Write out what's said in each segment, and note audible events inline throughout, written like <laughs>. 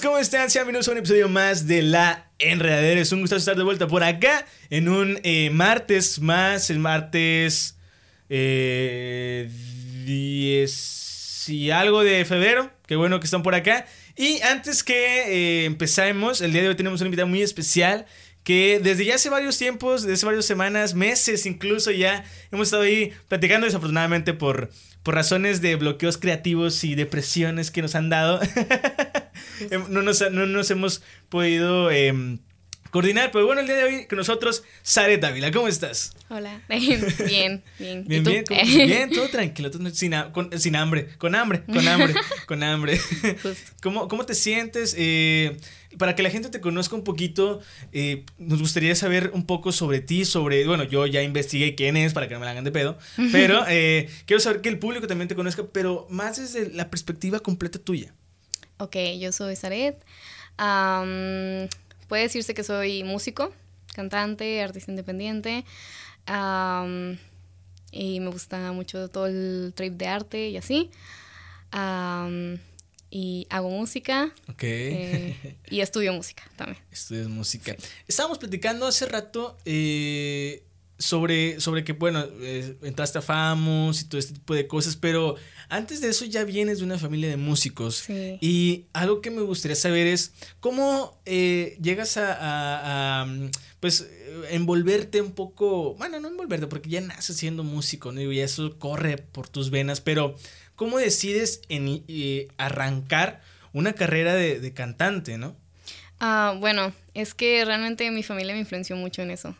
¿cómo están? Sean bienvenidos a un episodio más de La Enredadera. Un gusto estar de vuelta por acá en un eh, martes más, el martes eh, 10 y algo de febrero. Qué bueno que están por acá. Y antes que eh, el día de hoy tenemos una invitada muy especial que desde ya hace varios tiempos, desde hace varias semanas, meses incluso ya, hemos estado ahí platicando desafortunadamente por, por razones de bloqueos creativos y depresiones que nos han dado. <laughs> Em, no, nos, no nos hemos podido em, coordinar, pero bueno, el día de hoy con nosotros, Sare Dávila, ¿cómo estás? Hola, <laughs> bien, bien. Bien, bien, <laughs> ¿cómo- bien, todo tranquilo, todo sin, con- sin hambre, con hambre, con hambre, <laughs> con hambre. Justo. ¿Cómo, cómo te sientes? Eh, para que la gente te conozca un poquito, eh, nos gustaría saber un poco sobre ti, sobre, bueno, yo ya investigué quién es para que no me la hagan de pedo, pero eh, quiero saber que el público también te conozca, pero más desde la perspectiva completa tuya. Ok, yo soy Zaret. Am, puede decirse que soy músico, cantante, artista independiente. am, y me gusta mucho todo el trip de arte y así. Y hago música Ok. eh, y estudio música también. Estudias música. Estábamos platicando hace rato eh, sobre, sobre que, bueno, eh, entraste a Famos y todo este tipo de cosas, pero antes de eso ya vienes de una familia de músicos. Sí. Y algo que me gustaría saber es cómo eh, llegas a, a- a, pues, eh, envolverte un poco, bueno, no envolverte, porque ya naces siendo músico, ¿no? Y eso corre por tus venas, pero ¿cómo decides en, eh, arrancar una carrera de, de cantante, ¿no? Ah, bueno, es que realmente mi familia me influenció mucho en eso.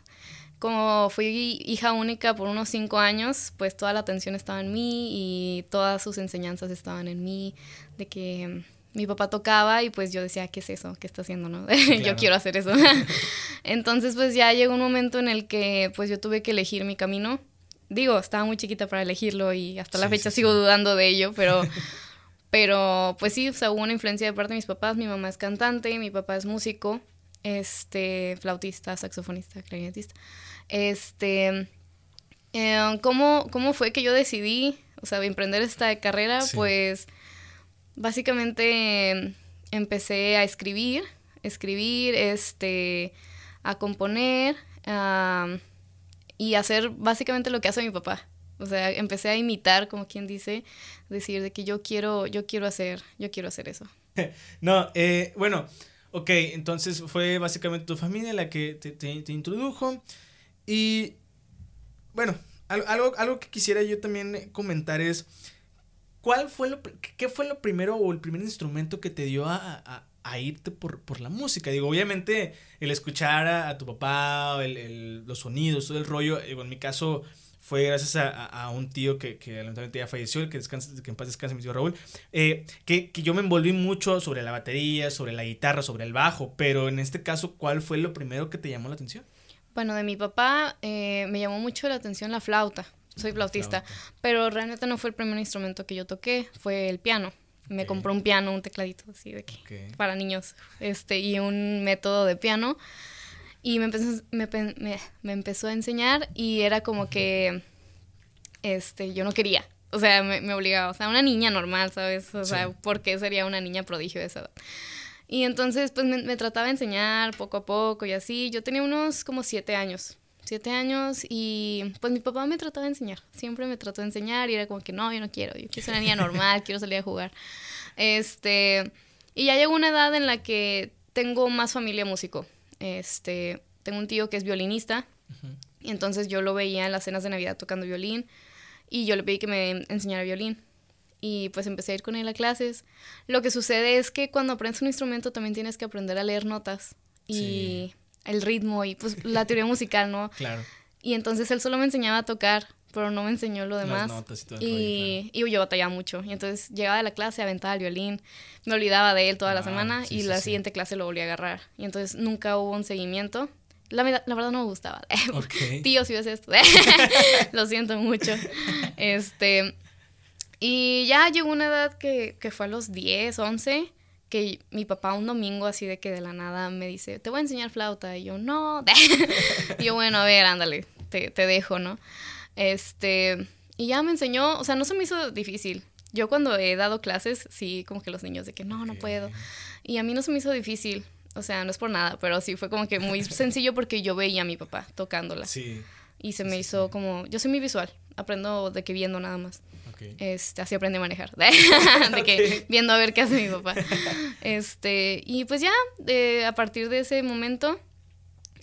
Como fui hija única por unos cinco años, pues toda la atención estaba en mí y todas sus enseñanzas estaban en mí, de que mm, mi papá tocaba y pues yo decía, ¿qué es eso? ¿Qué está haciendo? No? <laughs> Claro. yo quiero hacer eso. <laughs> Entonces pues ya llegó un momento en el que pues yo tuve que elegir mi camino. Digo, estaba muy chiquita para elegirlo y hasta la fecha sí, sigo sí. dudando de ello, pero... <laughs> Pero pues sí, o sea, hubo una influencia de parte de mis papás. Mi mamá es cantante, mi papá es músico, este, flautista, saxofonista, clarinetista. Este, eh, ¿cómo, ¿cómo fue que yo decidí, o sea, emprender esta carrera? Sí. Pues básicamente empecé a escribir, escribir, este, a componer y hacer básicamente lo que hace mi papá. O sea, empecé a imitar, como quien dice, decir de que yo quiero, yo quiero hacer, yo quiero hacer eso. <laughs> No, eh, bueno, ok, entonces fue básicamente tu familia la que te, te- te introdujo. Y bueno, al- algo, algo que quisiera yo también comentar es, ¿cuál fue lo, qué fue lo primero o el primer instrumento que te dio a, a- a irte por, por la música? Digo, obviamente el escuchar a, tu papá, el- el- los sonidos, todo el rollo, en mi caso fue gracias a, a- a un tío que, que lamentablemente ya falleció, el que, descanse, que en paz descanse mi tío Raúl, eh, que, que yo me envolví mucho sobre la batería, sobre la guitarra, sobre el bajo, pero en este caso, ¿cuál fue lo primero que te llamó la atención? Bueno, de mi papá eh, me llamó mucho la atención la flauta. Soy flautista, pero realmente no fue el primer instrumento que yo toqué, fue el piano. Me compró un piano, un tecladito así de que para niños, este y un método de piano y me empezó me, pen- me- me empezó a enseñar y era como que este yo no quería. O sea, me, me obligaba, o sea, una niña normal, ¿sabes? O sea, Sí. ¿por qué sería una niña prodigio de esa edad? Y entonces, pues me, me trataba de enseñar poco a poco y así. Yo tenía unos como siete años. Siete años y pues mi papá me trataba de enseñar. Siempre me trató de enseñar y era como que no, yo no quiero. Yo quiero ser una niña normal, quiero salir a jugar. Este. Y ya llegó una edad en la que tengo más familia músico. Este. Tengo un tío que es violinista. Y entonces yo lo veía en las cenas de Navidad tocando violín. Y yo le pedí que me enseñara violín. Y pues empecé a ir con él a clases. Lo que sucede es que cuando aprendes un instrumento también tienes que aprender a leer notas. Y Sí. el ritmo y pues la teoría musical, ¿no? <laughs> Claro. Y entonces él solo me enseñaba a tocar, pero no me enseñó lo Las demás. notas y todo rollo, y, y yo batallaba mucho. Y entonces llegaba de la clase, aventaba el violín, me olvidaba de él toda la Ah, semana sí, y sí, la siguiente clase lo volví a agarrar. Y entonces nunca hubo un seguimiento. La, verdad- la verdad no me gustaba. <laughs> Ok. Tío, si ves esto. <laughs> lo siento mucho. Este. Y ya llegó una edad que, que fue a los 10, 11, que mi papá un domingo así de que de la nada me dice, te voy a enseñar flauta. Y yo, no. <laughs> y yo, bueno, a ver, ándale, te, te dejo, ¿no? Este, y ya me enseñó, o sea, no se me hizo difícil. yo cuando he dado clases, sí, como que los niños de que no, no puedo. Y a mí no se me hizo difícil. O sea, no es por nada, pero sí fue como que muy <laughs> sencillo porque yo veía a mi papá tocándola. Sí. Y se me hizo como, yo soy muy visual, aprendo de que viendo nada más. Este, así aprendí a manejar. <laughs> de que viendo a ver qué hace mi papá. Este, y pues ya, a partir de ese momento,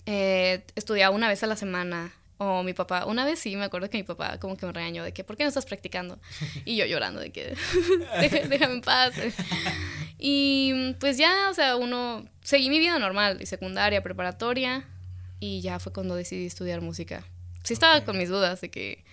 eh, estudiaba una vez a la semana. O mi papá, una vez sí, me acuerdo que mi papá como que me regañó de que, ¿por qué no estás practicando? Y yo llorando de que, <laughs> déjame en paz. Y pues ya, o sea, uno, seguí mi vida normal, secundaria, preparatoria, y ya fue cuando decidí estudiar música sí estaba con mis dudas de que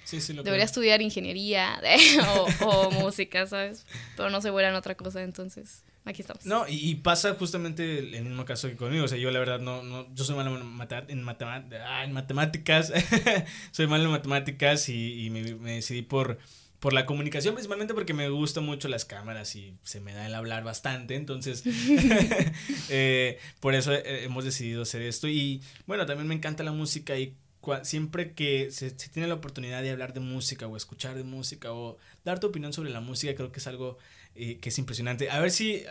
debería estudiar ingeniería <laughs> o, música, ¿sabes? Pero no se vuela en otra cosa, entonces aquí estamos. No, y, pasa justamente el mismo caso que conmigo. O sea, yo la verdad no, no yo soy malo en, ah, en, matemáticas. <laughs> soy malo en matemáticas y, me, decidí por, por la comunicación, principalmente porque me gustan mucho las cámaras y se me da el hablar bastante. Entonces, <laughs> eh, por eso eh, hemos decidido hacer esto. Y bueno, también me encanta la música y siempre que se, tiene la oportunidad de hablar de música o escuchar de música o dar tu opinión sobre la música, creo que es algo eh, que es impresionante. A ver si eh,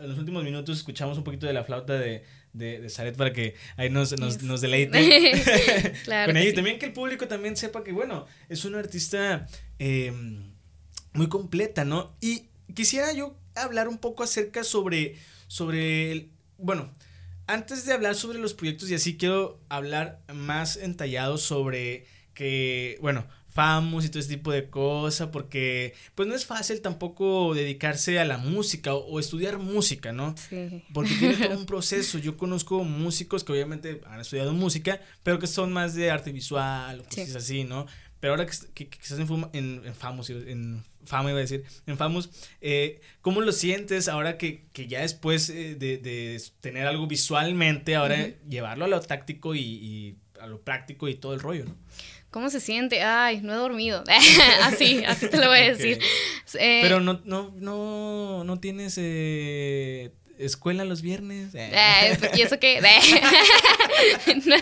en los últimos minutos escuchamos un poquito de la flauta de, de, Saret para que ahí nos, nos, nos deleite <laughs> claro con ella. Y también que el público también sepa que, bueno, es una artista em, muy completa, ¿no? Y quisiera yo hablar un poco acerca sobre, sobre el, bueno, antes de hablar sobre los proyectos y así, quiero hablar más entallado sobre que, bueno, famos y todo ese tipo de cosas, porque pues no es fácil tampoco dedicarse a la música o, estudiar música, ¿no? Sí. Porque tiene todo <laughs> un proceso. Yo conozco músicos que obviamente han estudiado música, pero que son más de arte visual o cosas así, ¿no? Pero ahora que, que, estás en, en, en Famos, en Fama iba a decir, en Famos, eh, ¿cómo lo sientes ahora que, que ya después eh, de, de, tener algo visualmente, ahora llevarlo a lo táctico y, y, a lo práctico y todo el rollo, ¿no? ¿Cómo se siente? Ay, no he dormido. <laughs> así, así te lo voy a decir. Eh, Pero no, no, no, no tienes escuela los viernes. ¿Y eso qué? <laughs> no.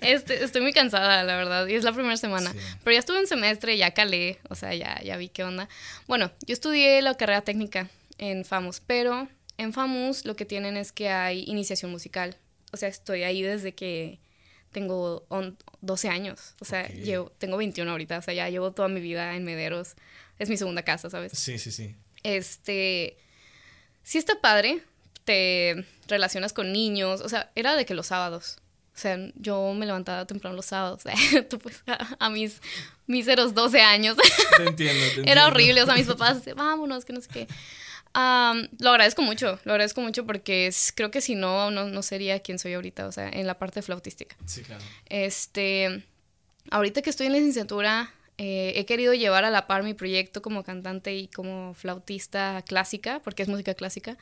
Este, estoy muy cansada, la verdad, y es la primera semana. Pero ya estuve en semestre, ya calé, o sea, ya, ya vi qué onda. Bueno, yo estudié la carrera técnica en FAMUS, pero en FAMUS lo que tienen es que hay iniciación musical. O sea, estoy ahí desde que tengo 12 años. O sea, llevo, tengo 21 ahorita, o sea, ya llevo toda mi vida en Mederos. Es mi segunda casa, ¿sabes? Sí, sí, sí. Este, sí está padre, te relacionas con niños, o sea, era de que los sábados. O sea, yo me levantaba temprano los sábados, <laughs> tú pues a, mis míseros 12 años. Te entiendo, te entiendo. Era horrible, o sea, mis papás, vámonos, que no sé qué. lo agradezco mucho, lo agradezco mucho porque es, creo que si no, no, no sería quien soy ahorita, o sea, en la parte flautística. Sí, claro. Este, ahorita que estoy en licenciatura, eh, he querido llevar a la par mi proyecto como cantante y como flautista clásica, porque es música clásica.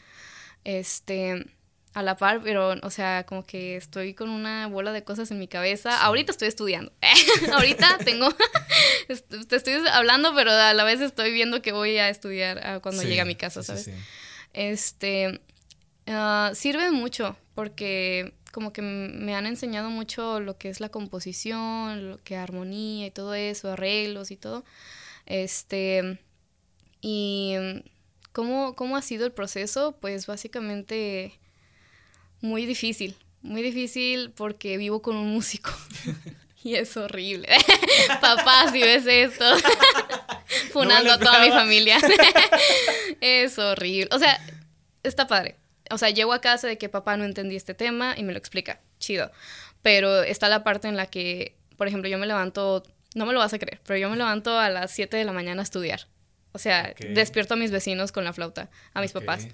Este, a la par, pero, o sea, como que estoy con una bola de cosas en mi cabeza. Ahorita estoy estudiando. <laughs> Ahorita tengo, <laughs> te estoy hablando, pero a la vez estoy viendo que voy a estudiar ah, cuando llegue a mi casa, ¿sabes? este, uh, sirve mucho porque como que me han enseñado mucho lo que es la composición, lo que armonía y todo eso, arreglos y todo. Este, y cómo, cómo ha sido el proceso, pues básicamente muy difícil, muy difícil porque vivo con un músico. <laughs> y es horrible. <laughs> Papá, si ves esto, <laughs> funando a toda mi familia. es horrible. O sea, está padre. O sea, llego a casa de que papá no entendí este tema y me lo explica. Chido. Pero está la parte en la que, por ejemplo, yo me levanto, no me lo vas a creer, pero yo me levanto a las 7 de la mañana a estudiar. O sea, despierto a mis vecinos con la flauta, a mis papás.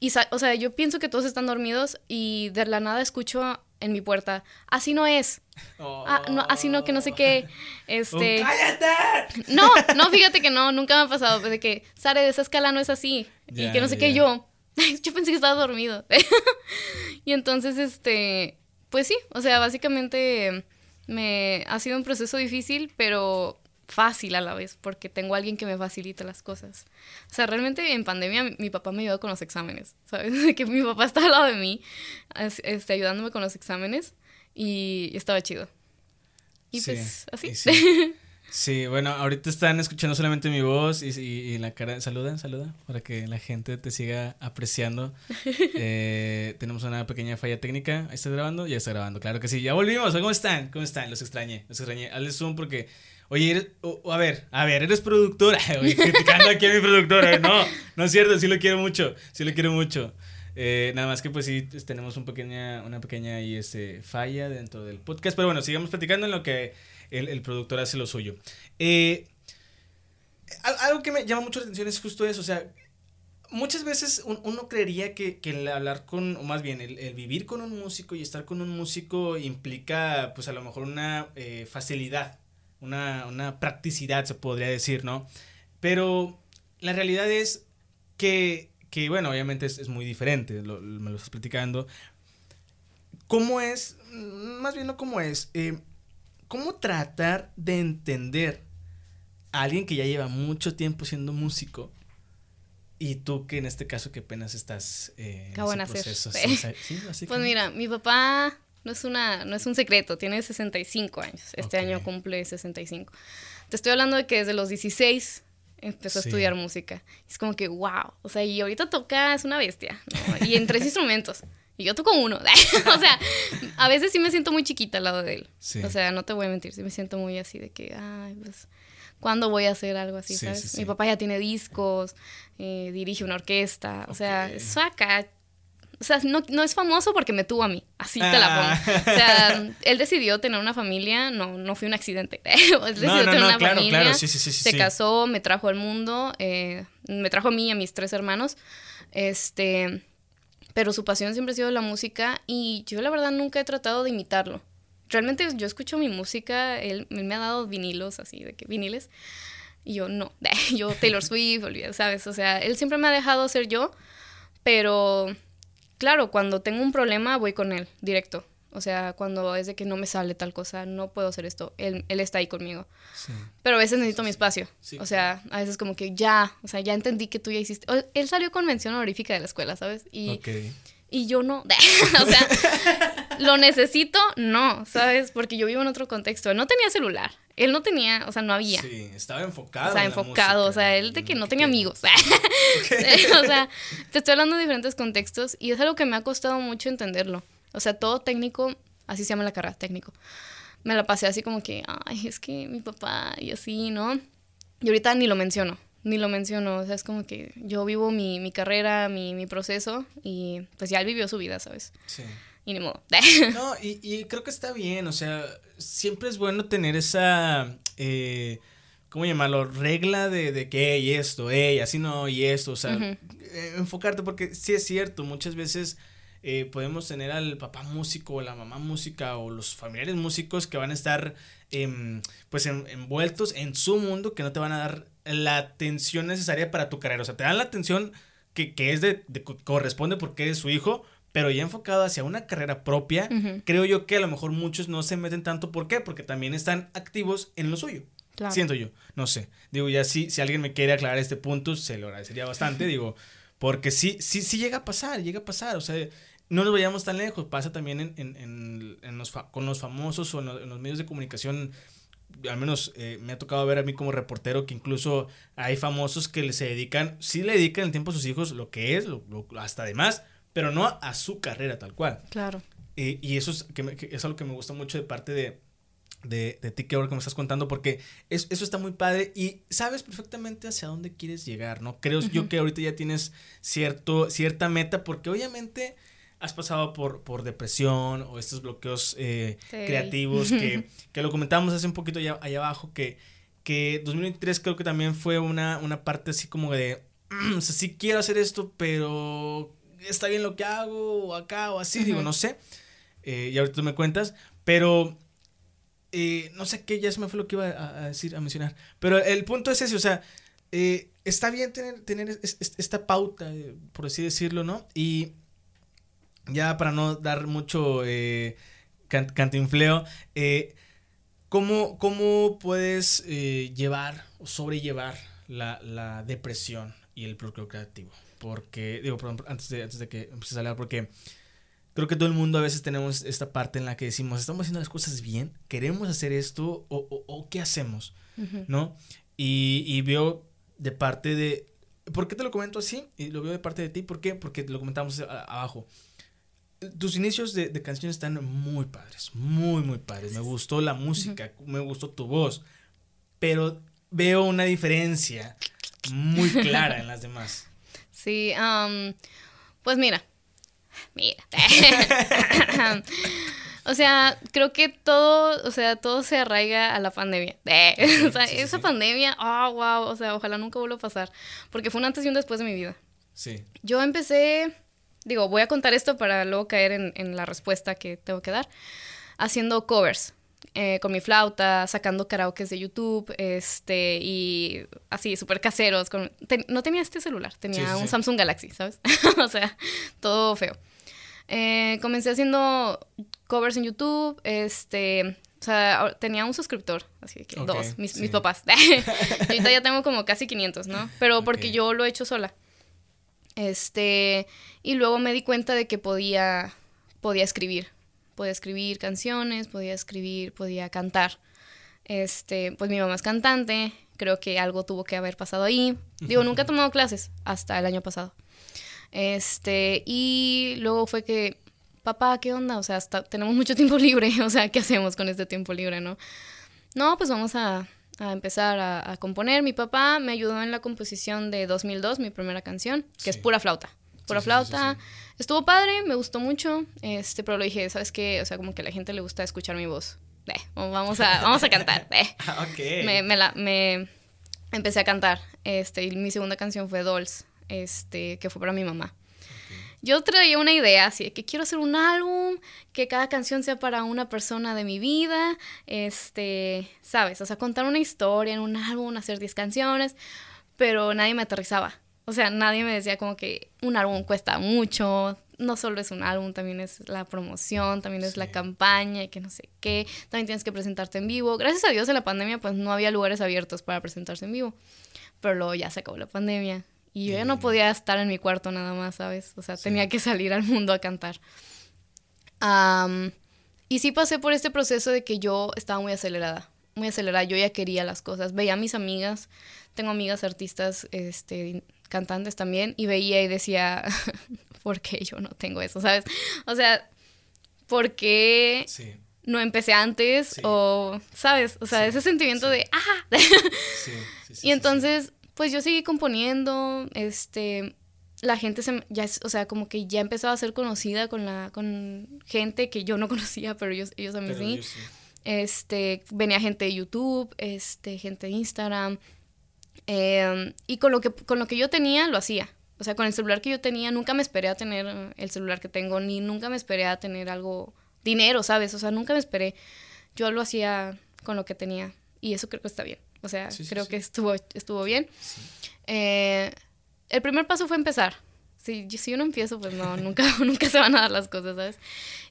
Y, o sea, yo pienso que todos están dormidos y de la nada escucho en mi puerta, así no es. Ah, no, así no, que no sé qué. <laughs> Este. ¡Cállate! No, no, fíjate que no, nunca me ha pasado. De que, Sare, de esa escala no es así. y que no sé qué, yo. <laughs> Yo pensé que estaba dormido. <laughs> y entonces, este. Pues sí, o sea, básicamente me ha sido un proceso difícil, pero fácil a la vez, porque tengo a alguien que me facilita las cosas. O sea, realmente en pandemia mi, papá me ayudó con los exámenes, <laughs> ¿sabes? que mi papá estaba al lado de mí, este, ayudándome con los exámenes y estaba chido. Y pues así. Sí. <laughs> Sí, bueno, ahorita están escuchando solamente mi voz y, y, la cara. Saluda, saluda, para que la gente te siga apreciando. <laughs> Eh, tenemos una pequeña falla técnica. ¿Estás grabando? Ya está grabando, claro que sí. Ya volvimos. ¿Cómo están? ¿Cómo están? Los extrañé, los extrañé. Hazle zoom porque. Oye, eres, a ver, a ver, eres productora. <laughs> Criticando aquí a mi productora. No, no es cierto, sí lo quiero mucho. Sí lo quiero mucho. Eh, nada más que pues sí tenemos un pequeña, una pequeña este, falla dentro del podcast. Pero bueno, sigamos platicando en lo que el, productor hace lo suyo. Eh, algo que me llama mucho la atención es justo eso, o sea, muchas veces uno creería que, el hablar con, o más bien, el, vivir con un músico y estar con un músico implica, pues a lo mejor una eh, facilidad, una, una, practicidad, se podría decir, ¿no? Pero la realidad es que, que bueno, obviamente es, muy diferente, me lo estás platicando. ¿Cómo es? Más bien no cómo es. Eh, ¿Cómo tratar de entender a alguien que ya lleva mucho tiempo siendo músico y tú que en este caso que apenas estás eh, en ese proceso? <laughs> Sí, pues mira, mi papá no es, una, no es un secreto, tiene 65 años. Este año cumple 65. Te estoy hablando de que desde los 16 empezó a estudiar música. Es como que, wow. O sea, y ahorita toca, es una bestia. Y en tres <laughs> instrumentos. Y yo toco uno. <laughs> o sea, a veces sí me siento muy chiquita al lado de él. O sea, no te voy a mentir, sí me siento muy así de que, ay, pues, ¿cuándo voy a hacer algo así, sabes? Mi papá ya tiene discos, eh, dirige una orquesta, o sea, eso acá. O sea, no, no, es famoso porque me tuvo a mí, así te la pongo. Ah. O sea, <laughs> él decidió tener una familia, no, no fue un accidente. <laughs> él decidió tener una familia, se casó, me trajo al mundo, eh, me trajo a mí y a mis tres hermanos. Este pero su pasión siempre ha sido la música y yo la verdad nunca he tratado de imitarlo. Realmente yo escucho mi música, él, me ha dado vinilos así, de que viniles, y yo no, <laughs> yo Taylor Swift, ¿sabes? O sea, él siempre me ha dejado ser yo, pero claro, cuando tengo un problema voy con él directo. O sea, cuando es de que no me sale tal cosa, no puedo hacer esto, él, él está ahí conmigo. Pero a veces necesito mi espacio. O sea, a veces como que ya, o sea, ya entendí que tú ya hiciste. Él salió con mención honorífica de la escuela, ¿sabes? Y, y yo no. <laughs> o sea, lo necesito, no, ¿sabes? Porque yo vivo en otro contexto. No tenía celular. Él no tenía, o sea, no había. Sí, estaba enfocado. O sea, enfocado, o sea, él de que no tenía amigos. <laughs> o sea, <laughs> te estoy hablando de diferentes contextos y es algo que me ha costado mucho entenderlo. O sea, todo técnico, así se llama la carrera, técnico. Me la pasé así como que, ay, es que mi papá y así, ¿no? Y ahorita ni lo menciono, ni lo menciono. O sea, es como que yo vivo mi, mi carrera, mi, mi proceso y pues ya él vivió su vida, ¿sabes? Sí. Y ni modo. no, y, y, creo que está bien, o sea, siempre es bueno tener esa... Eh, ¿cómo llamarlo? Regla de, de que, hey, esto, hey, así no, y esto, o sea, eh, enfocarte, porque sí es cierto, muchas veces eh, podemos tener al papá músico o la mamá música o los familiares músicos que van a estar em, pues envueltos en su mundo que no te van a dar la atención necesaria para tu carrera. O sea, te dan la atención que, es de, corresponde porque eres su hijo, pero ya enfocado hacia una carrera propia, creo yo que a lo mejor muchos no se meten tanto. ¿Por qué? Porque también están activos en lo suyo. Siento yo, no sé. Digo, ya si, si alguien me quiere aclarar este punto, se lo agradecería bastante, <laughs> digo, porque sí, sí, sí llega a pasar, llega a pasar. O sea, no nos vayamos tan lejos, pasa también en, en, en, los con los famosos o en los, medios de comunicación. Al menos eh, me ha tocado ver a mí como reportero que incluso hay famosos que se dedican, sí le dedican el tiempo a sus hijos, lo que es, lo, hasta además, pero no a su carrera tal cual. Claro. Eh, y eso es, que, es algo que me gusta mucho de parte de, de, de ti que ahora que me estás contando, porque eso está muy padre y sabes perfectamente hacia dónde quieres llegar, ¿no? Creo yo que ahorita ya tienes cierto, cierta meta, porque obviamente has pasado por, por depresión o estos bloqueos eh, creativos que, <laughs> que, lo comentábamos hace un poquito allá, allá, abajo, que, que 2023 creo que también fue una, una parte así como de, <clears throat> o sea, sí quiero hacer esto, pero está bien lo que hago, o acá, o así, digo, no sé, eh, y ahorita tú me cuentas, pero... Eh, no sé qué, ya se me fue lo que iba a, decir, a mencionar. Pero el punto es ese, o sea, está bien tener, tener esta pauta, por así decirlo, ¿no? Y ya para no dar mucho eh, cantinfleo, eh, ¿cómo, puedes eh, llevar o sobrellevar la, depresión y el bloqueo creativo? Porque, digo, perdón, antes de, antes de que empieces a hablar, porque creo que todo el mundo a veces tenemos esta parte en la que decimos, estamos haciendo las cosas bien, queremos hacer esto o, o, o qué hacemos, ¿no? Y, y, veo de parte de... ¿Por qué te lo comento así? Y lo veo de parte de ti. ¿Por qué? Porque lo comentamos abajo. Tus inicios de, de, canciones están muy padres, muy, muy padres. Me gustó la música, me gustó tu voz, pero veo una diferencia muy clara en las demás. Sí, um, pues mira, mira. <laughs> <laughs> o sea, creo que todo, o sea, todo se arraiga a la pandemia. <laughs> o sea, esa pandemia, oh, wow, o sea, ojalá nunca vuelva a pasar, porque fue un antes y un después de mi vida. Sí. Yo empecé, digo, voy a contar esto para luego caer en, en la respuesta que tengo que dar, haciendo covers. Eh, con mi flauta, sacando karaokes de YouTube, este, y así, súper caseros. Con, no tenía este celular, tenía un Samsung Galaxy, ¿sabes? <laughs> o sea, todo feo. Eh, comencé haciendo covers en YouTube, este, o sea, tenía un suscriptor, así que dos, mis, mis papás. <laughs> ahorita ya tengo como casi 500, ¿no? Pero porque yo lo he hecho sola. Este, y luego me di cuenta de que podía, podía escribir podía escribir canciones, podía escribir, podía cantar. Este, pues mi mamá es cantante, creo que algo tuvo que haber pasado ahí. Digo, nunca he <laughs> tomado clases hasta el año pasado. Este, y luego fue que, papá, ¿qué onda? O sea, hasta tenemos mucho tiempo libre, <laughs> o sea, ¿qué hacemos con este tiempo libre, no? No, pues vamos a, a empezar a, componer. Mi papá me ayudó en la composición de 2002, mi primera canción, que es pura flauta. Pura flauta. Estuvo padre, me gustó mucho, este, pero lo dije, ¿sabes qué? O sea, como que a la gente le gusta escuchar mi voz. Eh, vamos, a, vamos a cantar. Eh. <laughs> me, me, la, me empecé a cantar. Este, y mi segunda canción fue Dolls, este, que fue para mi mamá. Yo traía una idea así de que quiero hacer un álbum, que cada canción sea para una persona de mi vida, este, ¿sabes? O sea, contar una historia en un álbum, hacer 10 canciones, pero nadie me aterrizaba. O sea, nadie me decía como que un álbum cuesta mucho, no solo es un álbum, también es la promoción, también es la campaña y que no sé qué, también tienes que presentarte en vivo. Gracias a Dios en la pandemia pues no había lugares abiertos para presentarse en vivo, pero luego ya se acabó la pandemia y yo ya no podía estar en mi cuarto nada más, ¿sabes? O sea, tenía que salir al mundo a cantar. y sí pasé por este proceso de que yo estaba muy acelerada, muy acelerada, yo ya quería las cosas, veía a mis amigas, tengo amigas artistas, este cantantes también, y veía y decía, <laughs> ¿por qué yo no tengo eso? ¿Sabes? O sea, ¿por qué no empecé antes? O, ¿sabes? O sea, ese sentimiento de, ¡ah! <laughs> y entonces, pues yo seguí componiendo, este, la gente se, ya, o sea, como que ya empezaba a ser conocida con la, con gente que yo no <laughs> conocía, pero ellos, ellos a mí sí. Este, venía gente de YouTube, este, gente de Instagram, Em, y con lo, que, con lo que yo tenía, lo hacía. O sea, con el celular que yo tenía, nunca me esperé a tener el celular que tengo, ni nunca me esperé a tener algo, dinero, ¿sabes? O sea, nunca me esperé. Yo lo hacía con lo que tenía. Y eso creo que está bien. O sea, creo que estuvo, estuvo bien. Eh, el primer paso fue empezar. Si, si yo no empiezo, pues no, nunca, <laughs> nunca se van a dar las cosas, ¿sabes?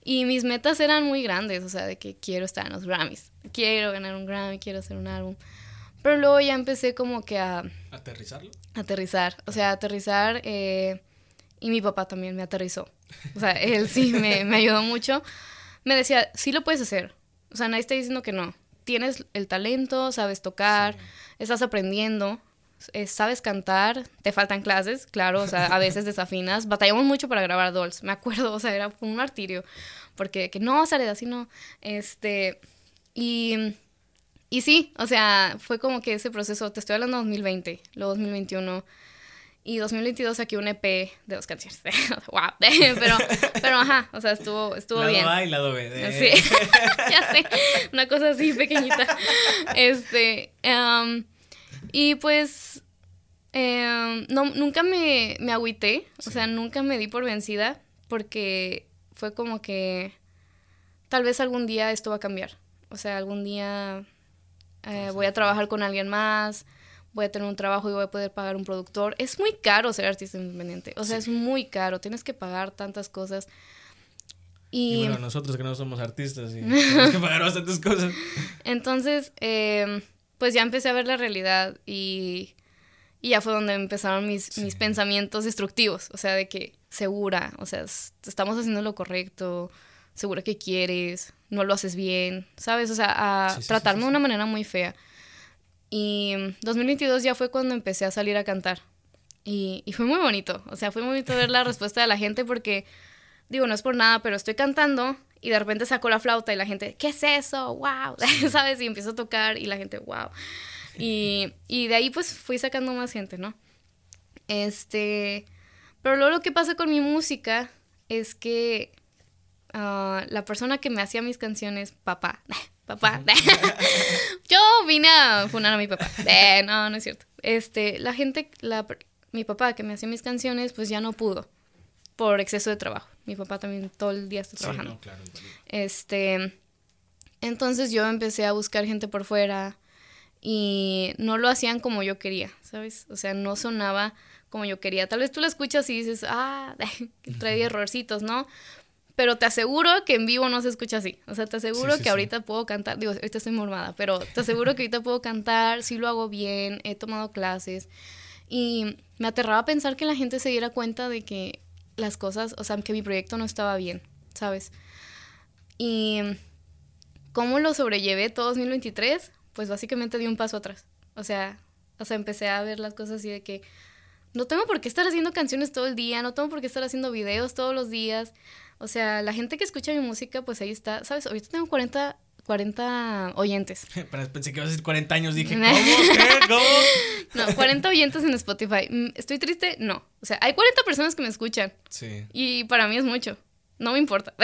Y mis metas eran muy grandes, o sea, de que quiero estar en los Grammys, quiero ganar un Grammy, quiero hacer un álbum. Pero luego ya empecé como que a... ¿Aterrizarlo? Aterrizar, o sea, aterrizar eh, y mi papá también me aterrizó. O sea, él sí me, me ayudó mucho. Me decía, sí lo puedes hacer. O sea, nadie está diciendo que no. Tienes el talento, sabes tocar, estás aprendiendo, eh, sabes cantar, te faltan clases, claro, o sea, a veces desafinas. Batallamos mucho para grabar Dolls, me acuerdo, o sea, era un martirio. Porque que no, Sareda, así no. Este, y y sí, o sea, fue como que ese proceso, te estoy hablando de 2020, luego 2021 y 2022 aquí un EP de dos canciones. <laughs> wow. <laughs> pero, pero ajá, o sea, estuvo, estuvo lado bien. A y lado B. De... Sí, <laughs> ya sé, una cosa así pequeñita. Este, um, y pues, um, no, nunca me, me agüité, o sea, nunca me di por vencida, porque fue como que tal vez algún día esto va a cambiar. O sea, algún día eh, voy a trabajar con alguien más, voy a tener un trabajo y voy a poder pagar un productor. Es muy caro ser artista independiente, o sea, es muy caro, tienes que pagar tantas cosas. Y, bueno, nosotros que no somos artistas y <laughs> tenemos que pagar bastantes cosas. Entonces, em, pues ya empecé a ver la realidad y, y, ya fue donde empezaron mis, mis pensamientos destructivos, o sea, de que segura, o sea, estamos haciendo lo correcto, segura que quieres, no lo haces bien, ¿sabes? O sea, a tratarme de una manera muy fea. Y 2022 ya fue cuando empecé a salir a cantar. Y, y, fue muy bonito, o sea, fue muy bonito ver la <laughs> respuesta de la gente porque, digo, no es por nada, pero estoy cantando y de repente saco la flauta y la gente, ¿qué es eso? ¡Wow! <laughs> ¿Sabes? Y empiezo a tocar y la gente, ¡wow! Y, y de ahí pues fui sacando más gente, ¿no? Este, pero luego lo que pasa con mi música es que ah, la persona que me hacía mis canciones, papá, <laughs> papá, <laughs> yo vine a funar a mi papá. <laughs> no, no es cierto. Este, la gente, la, mi papá que me hacía mis canciones, pues ya no pudo por exceso de trabajo. Mi papá también todo el día está trabajando. Sí, no, claro, este, entonces yo empecé a buscar gente por fuera y no lo hacían como yo quería, ¿sabes? O sea, no sonaba como yo quería. Tal vez tú lo escuchas y dices, ah, trae errorcitos, ¿no? Pero te aseguro que en vivo no se escucha así. O sea, te aseguro que ahorita puedo cantar, digo, ahorita estoy mormada, pero te aseguro que ahorita puedo cantar, sí lo hago bien, he tomado clases. Y me aterraba pensar que la gente se diera cuenta de que las cosas, o sea, que mi proyecto no estaba bien, ¿sabes? Y cómo lo sobrellevé todo 2023, pues básicamente di un paso atrás. O sea, o sea, empecé a ver las cosas así de que no tengo por qué estar haciendo canciones todo el día, no tengo por qué estar haciendo videos todos los días. O sea, la gente que escucha mi música, pues ahí está. ¿Sabes? Ahorita tengo 40, 40 oyentes. <laughs> Pensé que ibas a decir 40 años. Dije, <laughs> ¿cómo? ¿Qué? ¿Cómo? <laughs> No, 40 oyentes en Spotify. Mm, ¿Estoy triste? No. O sea, hay 40 personas que me escuchan. Sí. Y para mí es mucho. No me importa.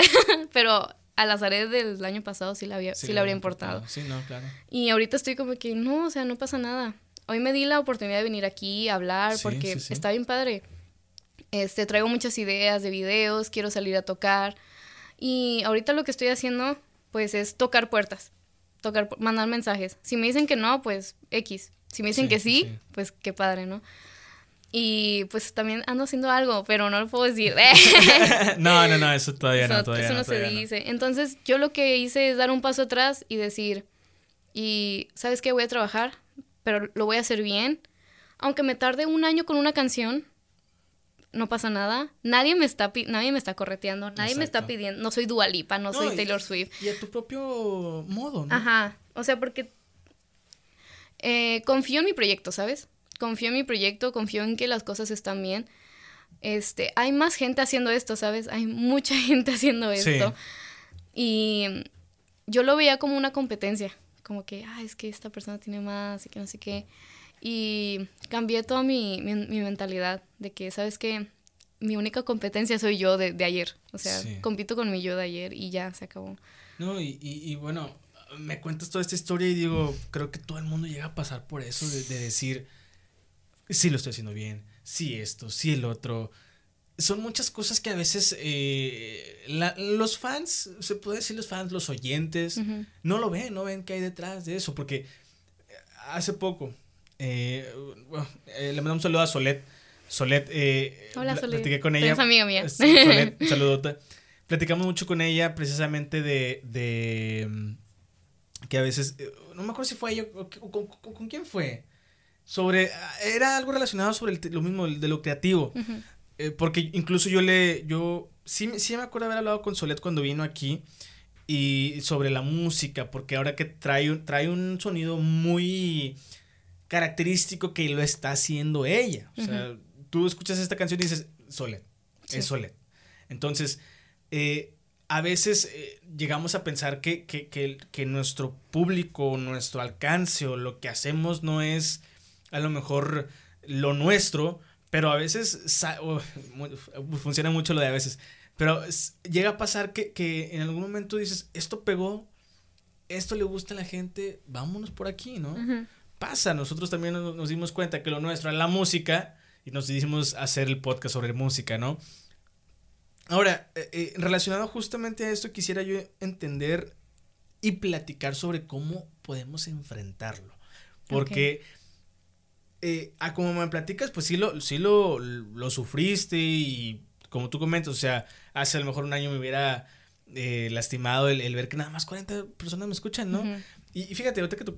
Pero a la Zaret del año pasado sí la, había, sí, habría importado. Sí, no, claro. Y ahorita estoy como que, no, o sea, no pasa nada hoy me di la oportunidad de venir aquí a hablar porque está bien padre. Este, traigo muchas ideas de videos, quiero salir a tocar. Y ahorita lo que estoy haciendo, pues, es tocar puertas, tocar, mandar mensajes. Si me dicen que no, pues, X. Si me dicen que sí, pues, qué padre, ¿no? Y pues también ando haciendo algo, pero no lo puedo decir. <laughs> <laughs> no, no, no, eso todavía no, todavía Eso no, se dice. Entonces, yo lo que hice es dar un paso atrás y decir, y ¿sabes qué? Voy a trabajar, pero lo voy a hacer bien. Aunque me tarde un año con una canción, no pasa nada. Nadie me está, nadie me está correteando, nadie me está pidiendo. No soy Dualipa, no, soy Taylor Swift. Y a tu propio modo, ¿no? Ajá. O sea, porque eh, confío en mi proyecto, ¿sabes? Confío en mi proyecto, confío en que las cosas están bien. Este, hay más gente haciendo esto, ¿sabes? Hay mucha <laughs> gente haciendo esto. Y yo lo veía como una competencia como que, ah, es que esta persona tiene más y que no sé qué. Y cambié toda mi, mi, mentalidad de que, ¿sabes qué? Mi única competencia soy yo de, de ayer. O sea, compito con mi yo de ayer y ya se acabó. No, y, y, bueno, me cuentas toda esta historia y digo, creo que todo el mundo llega a pasar por eso de, de decir, sí lo estoy haciendo bien, sí esto, sí el otro son muchas cosas que a veces eh, los fans, se puede decir los fans, los oyentes, no lo ven, no ven qué hay detrás de eso, porque hace poco, eh, le mandamos un saludo a Solet. Solet, Hola Solet. Platiqué con ella. Es amiga mía. Solet, <laughs> un Platicamos mucho con ella precisamente de, de mm, que a veces, no me acuerdo si fue ella o, con, quién fue. Sobre, era algo relacionado sobre lo mismo, de lo creativo. Eh, porque incluso yo le, yo sí, sí me acuerdo haber hablado con Solet cuando vino aquí y sobre la música, porque ahora que trae, trae un sonido muy característico que lo está haciendo ella. O sea, tú escuchas esta canción y dices, Solet, es Solet. Entonces, eh, a veces eh, llegamos a pensar que, que, que, que, nuestro público, nuestro alcance o lo que hacemos no es a lo mejor lo nuestro, pero a veces funciona mucho lo de a veces. Pero llega a pasar que, en algún momento dices, esto pegó, esto le gusta a la gente, vámonos por aquí, ¿no? Pasa, nosotros también nos, dimos cuenta que lo nuestro era la música y nos decidimos hacer el podcast sobre música, ¿no? Ahora, eh, eh, relacionado justamente a esto, quisiera yo entender y platicar sobre cómo podemos enfrentarlo. Porque eh, a como me platicas, pues sí lo, sí lo, lo sufriste y como tú comentas, o sea, hace a lo mejor un año me hubiera eh, lastimado el, ver que nada más 40 personas me escuchan, ¿no? Y, fíjate, ahorita que tú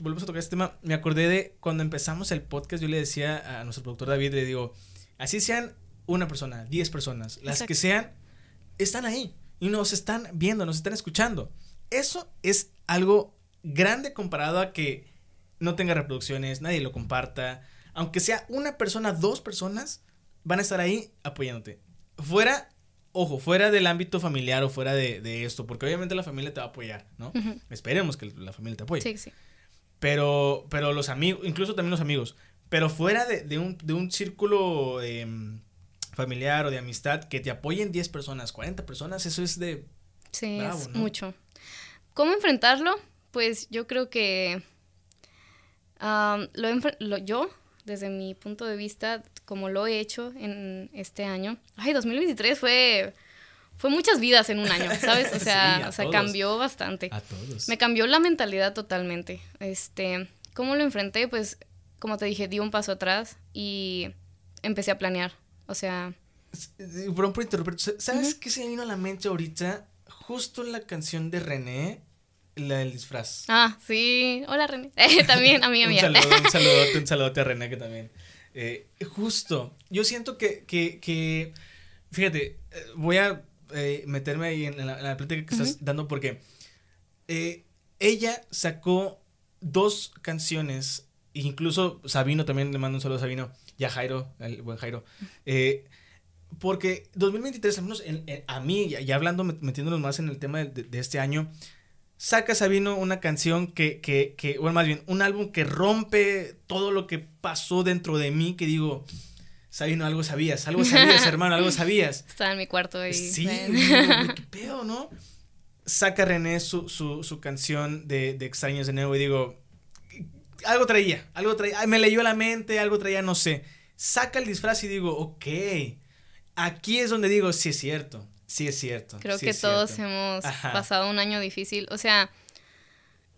vuelves a tocar este tema, me acordé de cuando empezamos el podcast, yo le decía a nuestro productor David, le digo, así sean una persona, diez personas, las Exacto. que sean, están ahí y nos están viendo, nos están escuchando. Eso es algo grande comparado a que no tenga reproducciones, nadie lo comparta. Aunque sea una persona, dos personas, van a estar ahí apoyándote. Fuera, ojo, fuera del ámbito familiar o fuera de, de esto, porque obviamente la familia te va a apoyar, ¿no? Esperemos que la familia te apoye. Sí, sí. Pero, pero los amigos, incluso también los amigos, pero fuera de, de un, de un círculo em, familiar o de amistad, que te apoyen 10 personas, 40 personas, eso es de... Sí, Bravo, es ¿no? mucho. ¿Cómo enfrentarlo? Pues yo creo que lo- yo, desde mi punto de vista, como lo he hecho en este año, ay, 2023 fue, fue muchas vidas en un año, <laughs> ¿sabes? O sea, Sí, o sea todos. cambió bastante. A todos. Me cambió la mentalidad totalmente. Este, ¿cómo lo enfrenté? Pues, como te dije, di un paso atrás y empecé a planear. O sea, Eh, Perdón por interrumpir. sa- ¿Sabes qué se me vino a la mente ahorita? Justo la canción de René, la del disfraz. ah, sí, hola René. <laughs> También, amiga un mía. saludo, un saludote, un <laughs> saludote a René que también. Eh, justo, yo siento que, que, que fíjate, eh, voy a eh, meterme ahí en la, en la plática que estás dando porque eh, ella sacó dos canciones, incluso Sabino también le mando un saludo a Sabino, y a Jairo, el buen Jairo, eh, porque 2023, al menos en- en- a mí, ya, ya hablando, met- metiéndonos más en el tema de, de- de este año, saca Sabino una canción que, que, que, bueno, más bien, un álbum que rompe todo lo que pasó dentro de mí, que digo, Sabino, algo sabías, algo sabías, <laughs> hermano, algo sabías. Estaba en mi cuarto y... Sí, digo, qué <laughs> pedo, ¿no? Saca René su, su, su canción de, de Extraños de nuevo y digo, algo traía, algo traía, me leyó la mente, algo traía, no sé. Saca el disfraz y digo, ok, aquí es donde digo, sí es cierto, sí es cierto. Creo sí que todos cierto". hemos Ajá. pasado un año difícil. O sea,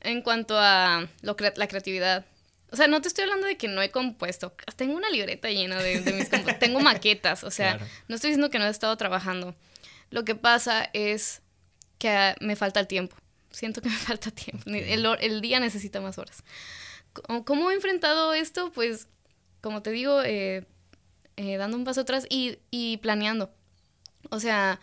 en cuanto a lo crea- la creatividad. O sea, no te estoy hablando de que no he compuesto. Tengo una libreta llena de, de mis Tengo maquetas. O sea, Claro. no estoy diciendo que no he estado trabajando. Lo que pasa es que me falta el tiempo. Siento que me <laughs> falta tiempo. Ok. El, el día necesita más horas. ¿Cómo, cómo he enfrentado esto? Pues, como te digo, eh, eh, dando un paso atrás y, y planeando. O sea,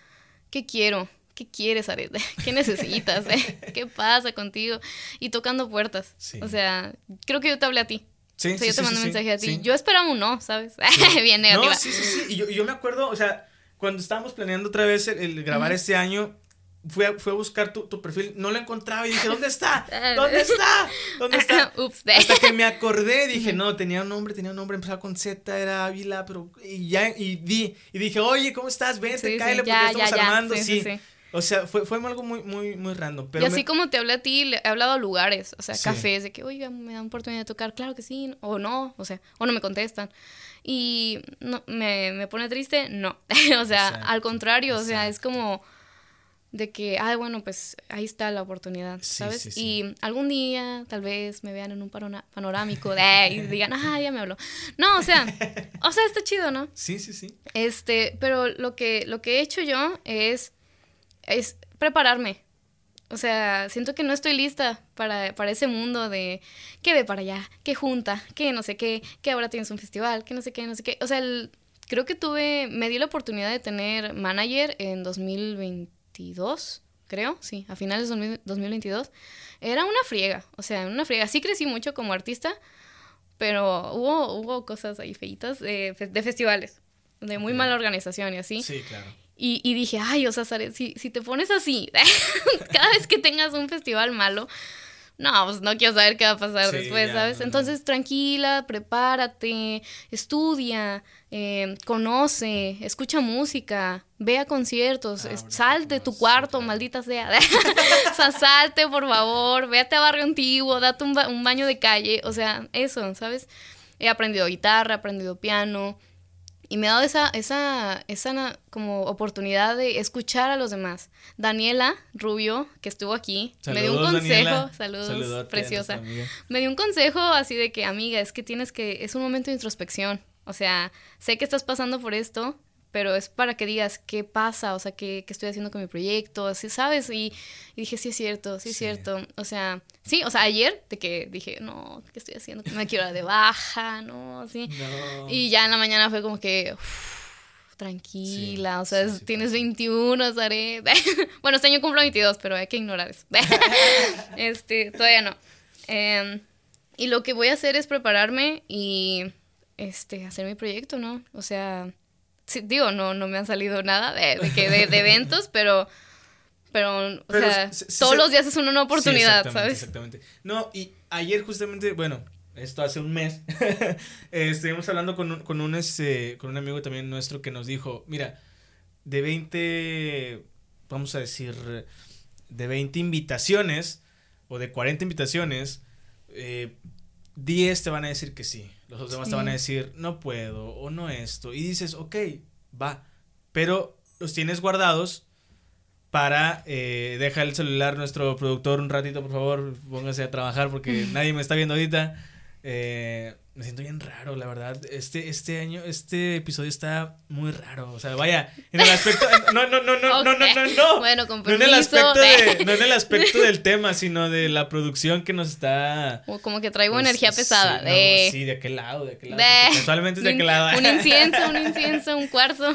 ¿qué quiero? ¿Qué quieres, Aret? <laughs> ¿Qué necesitas? <laughs> <laughs> ¿Qué pasa contigo? Y tocando puertas. Sí. O sea, creo que yo te hablé a ti. Sí, o sea, sí, yo te sí, mandé un mensaje a ti. Yo esperaba un no, ¿sabes? Bien negativa. No, sí, sí, sí. Y yo, me acuerdo, o sea, cuando estábamos planeando otra vez el, el grabar este año, fui a, fui a buscar tu, tu perfil, no lo encontraba y dije, ¿dónde está? <laughs> ¿Dónde está? ¿Dónde está? <laughs> Ups. Hasta que me acordé, dije, no, tenía un nombre, tenía un nombre, empezaba con Z, era Ávila, pero y ya, y di, y dije, oye, ¿cómo estás? Vente, Sí, sí, cáele, porque ya, estamos ya, armando, Sí, sí. sí, sí. O sea, fue, fue algo muy, muy, muy random. Pero y así me- como te hablé a ti, le he hablado a lugares, o sea, Sí. cafés, de que, oiga, me dan oportunidad de tocar, claro que sí, o no, o sea, o no me contestan. Y no, me, me pone triste, no. <laughs> o sea, Exacto, al contrario, o sea, es exacto. como de que, ay, bueno, pues ahí está la oportunidad, ¿sabes? sí, sí. Y algún día tal vez me vean en un panorámico de, <laughs> y digan, ah, ya me habló. No, o sea, o sea, está chido, ¿no? Sí, sí, sí. Este, pero lo que, lo que he hecho yo es, es prepararme. O sea, siento que no estoy lista para, para ese mundo de que ve para allá, que junta, que no sé qué, que ahora tienes un festival, que no sé qué, no sé qué. O sea, el- creo que tuve, me di la oportunidad de tener manager en 2022, creo, sí, a finales de 2000 2022. Era una friega, o sea, una friega. Sí crecí mucho como artista, pero hubo, hubo cosas ahí feitas de, fe- de festivales, de muy mala organización y así. Sí, claro. Y, y dije, ay, o sea, si, si te pones así, <laughs> cada vez que tengas un festival malo, no, pues no quiero saber qué va a pasar Sí, después, ya, ¿sabes? no, no. Entonces, tranquila, prepárate, estudia, eh, conoce, escucha música, ve a conciertos, es- Ábrete sal de más, tu cuarto, maldita sea. <laughs> o sea, salte, por favor, véate a Barrio Antiguo, date un, ba- un baño de calle, o sea, eso, ¿sabes? He aprendido guitarra, he aprendido piano, y me ha dado esa, esa, esa como oportunidad de escuchar a los demás. Daniela Rubio, que estuvo aquí, me dio un consejo, Daniela. saludos, preciosa. Me dio un consejo así de que, amiga, es que tienes que, es un momento de introspección. O sea, sé que estás pasando por esto, pero es para que digas qué pasa, o sea, qué, qué estoy haciendo con mi proyecto, así, ¿sabes? Y, y dije, sí es cierto, sí es Sí. cierto. O sea, sí, o sea, ayer de que dije, no, ¿qué estoy haciendo? Me quiero dar de baja, no, así. No. Y ya en la mañana fue como que uf, tranquila, o sea, tienes 21, Zaret. <laughs> bueno, este año cumplo 22, pero hay que ignorar eso. <laughs> este, todavía no. Em, y lo que voy a hacer es prepararme y este, hacer mi proyecto, ¿no? O sea, digo, no, no me han salido nada de, de, de, eventos, <laughs> pero, pero, o sea, todos los días es una oportunidad, ¿sabes? Exactamente. No, y ayer justamente, bueno, esto hace un mes, <laughs> estuvimos hablando con un, con, un, este, con un amigo también nuestro que nos dijo, mira, de 20, vamos a decir, de 20 invitaciones o de 40 invitaciones, eh, 10 te van a decir que sí, los demás te van a decir no puedo o no esto, y dices, ok, va, pero los tienes guardados para eh, dejar el celular nuestro productor un ratito, por favor, póngase a trabajar porque <laughs> nadie me está viendo ahorita. Eh, me siento bien raro, la verdad. Este, este año, este episodio está muy raro. O sea, vaya, en el aspecto. No, no, no, no, no, no, no, no. Bueno, con no en el aspecto de, <laughs> No en el aspecto del tema, sino de la producción que nos está. Como que traigo pues, energía pesada. Sí, de... sí, de aquel lado, de aquel lado. De... Casualmente es de aquel lado. Un incienso, un <laughs> incienso, un cuarzo.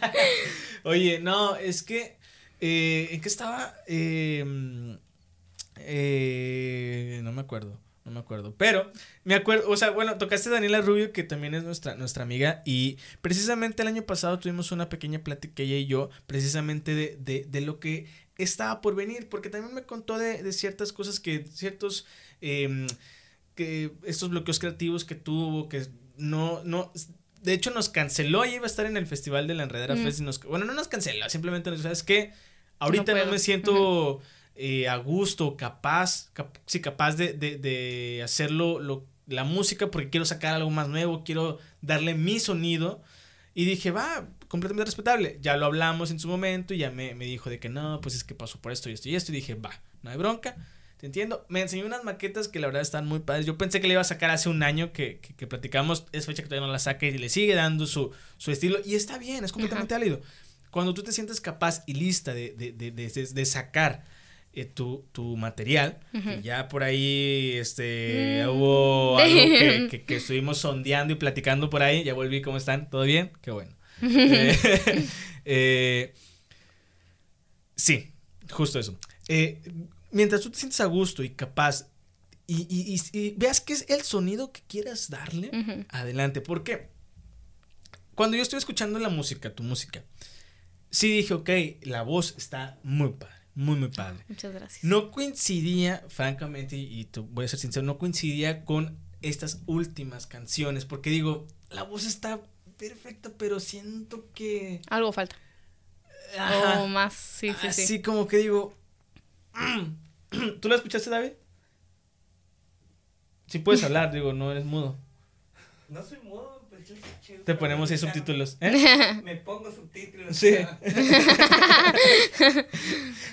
<laughs> Oye, no, es que. Eh, ¿En qué estaba? Eh, eh, no me acuerdo no me acuerdo. Pero me acuerdo, o sea, bueno, tocaste a Daniela Rubio, que también es nuestra, nuestra amiga, y precisamente el año pasado tuvimos una pequeña plática ella y yo, precisamente de, de, de lo que estaba por venir, porque también me contó de, de ciertas cosas que, ciertos, eh, que estos bloqueos creativos que tuvo, que no, no, de hecho nos canceló, ella iba a estar en el Festival de la Enredera Fest y nos, bueno, no nos canceló, simplemente nos, ¿sabes qué? Ahorita no, me siento... Eh, a gusto, capaz, sí, capaz de, de, de hacerlo lo, la música porque quiero sacar algo más nuevo, quiero darle mi sonido. Y dije, va, completamente respetable. Ya lo hablamos en su momento y ya me, me, dijo de que no, pues es que pasó por esto y esto y esto. Y dije, va, no hay bronca, te entiendo. Me enseñó unas maquetas que la verdad están muy padres. Yo pensé que le iba a sacar hace un año que, que, platicamos. Es fecha que todavía no la saca y le sigue dando su, su estilo. Y está bien, es completamente válido. Cuando tú te sientes capaz y lista de, de, de, de sacar eh, tu, tu, material. ya por ahí este, mm. hubo algo <laughs> que, que, estuvimos sondeando y platicando por ahí. Ya volví, ¿cómo están? ¿Todo bien? Qué bueno. Eh, <laughs> <laughs> eh, sí, justo eso. mientras tú te sientes a gusto y capaz y, y, y, veas que es el sonido que quieras darle, adelante. ¿Por qué? Cuando yo estoy escuchando la música, tu música, sí dije, ok, la voz está muy padre muy, muy padre. Muchas gracias. No coincidía, francamente, y, te voy a ser sincero, no coincidía con estas últimas canciones, porque digo, la voz está perfecta, pero siento que... Algo falta. O más, sí, sí, sí. Así como que digo... <clears throat> ¿Tú la escuchaste, David? Sí puedes hablar, digo, no eres mudo. No soy mudo. Te ponemos ahí subtítulos. <laughs> ¿eh? Me pongo subtítulos. Sí. <laughs>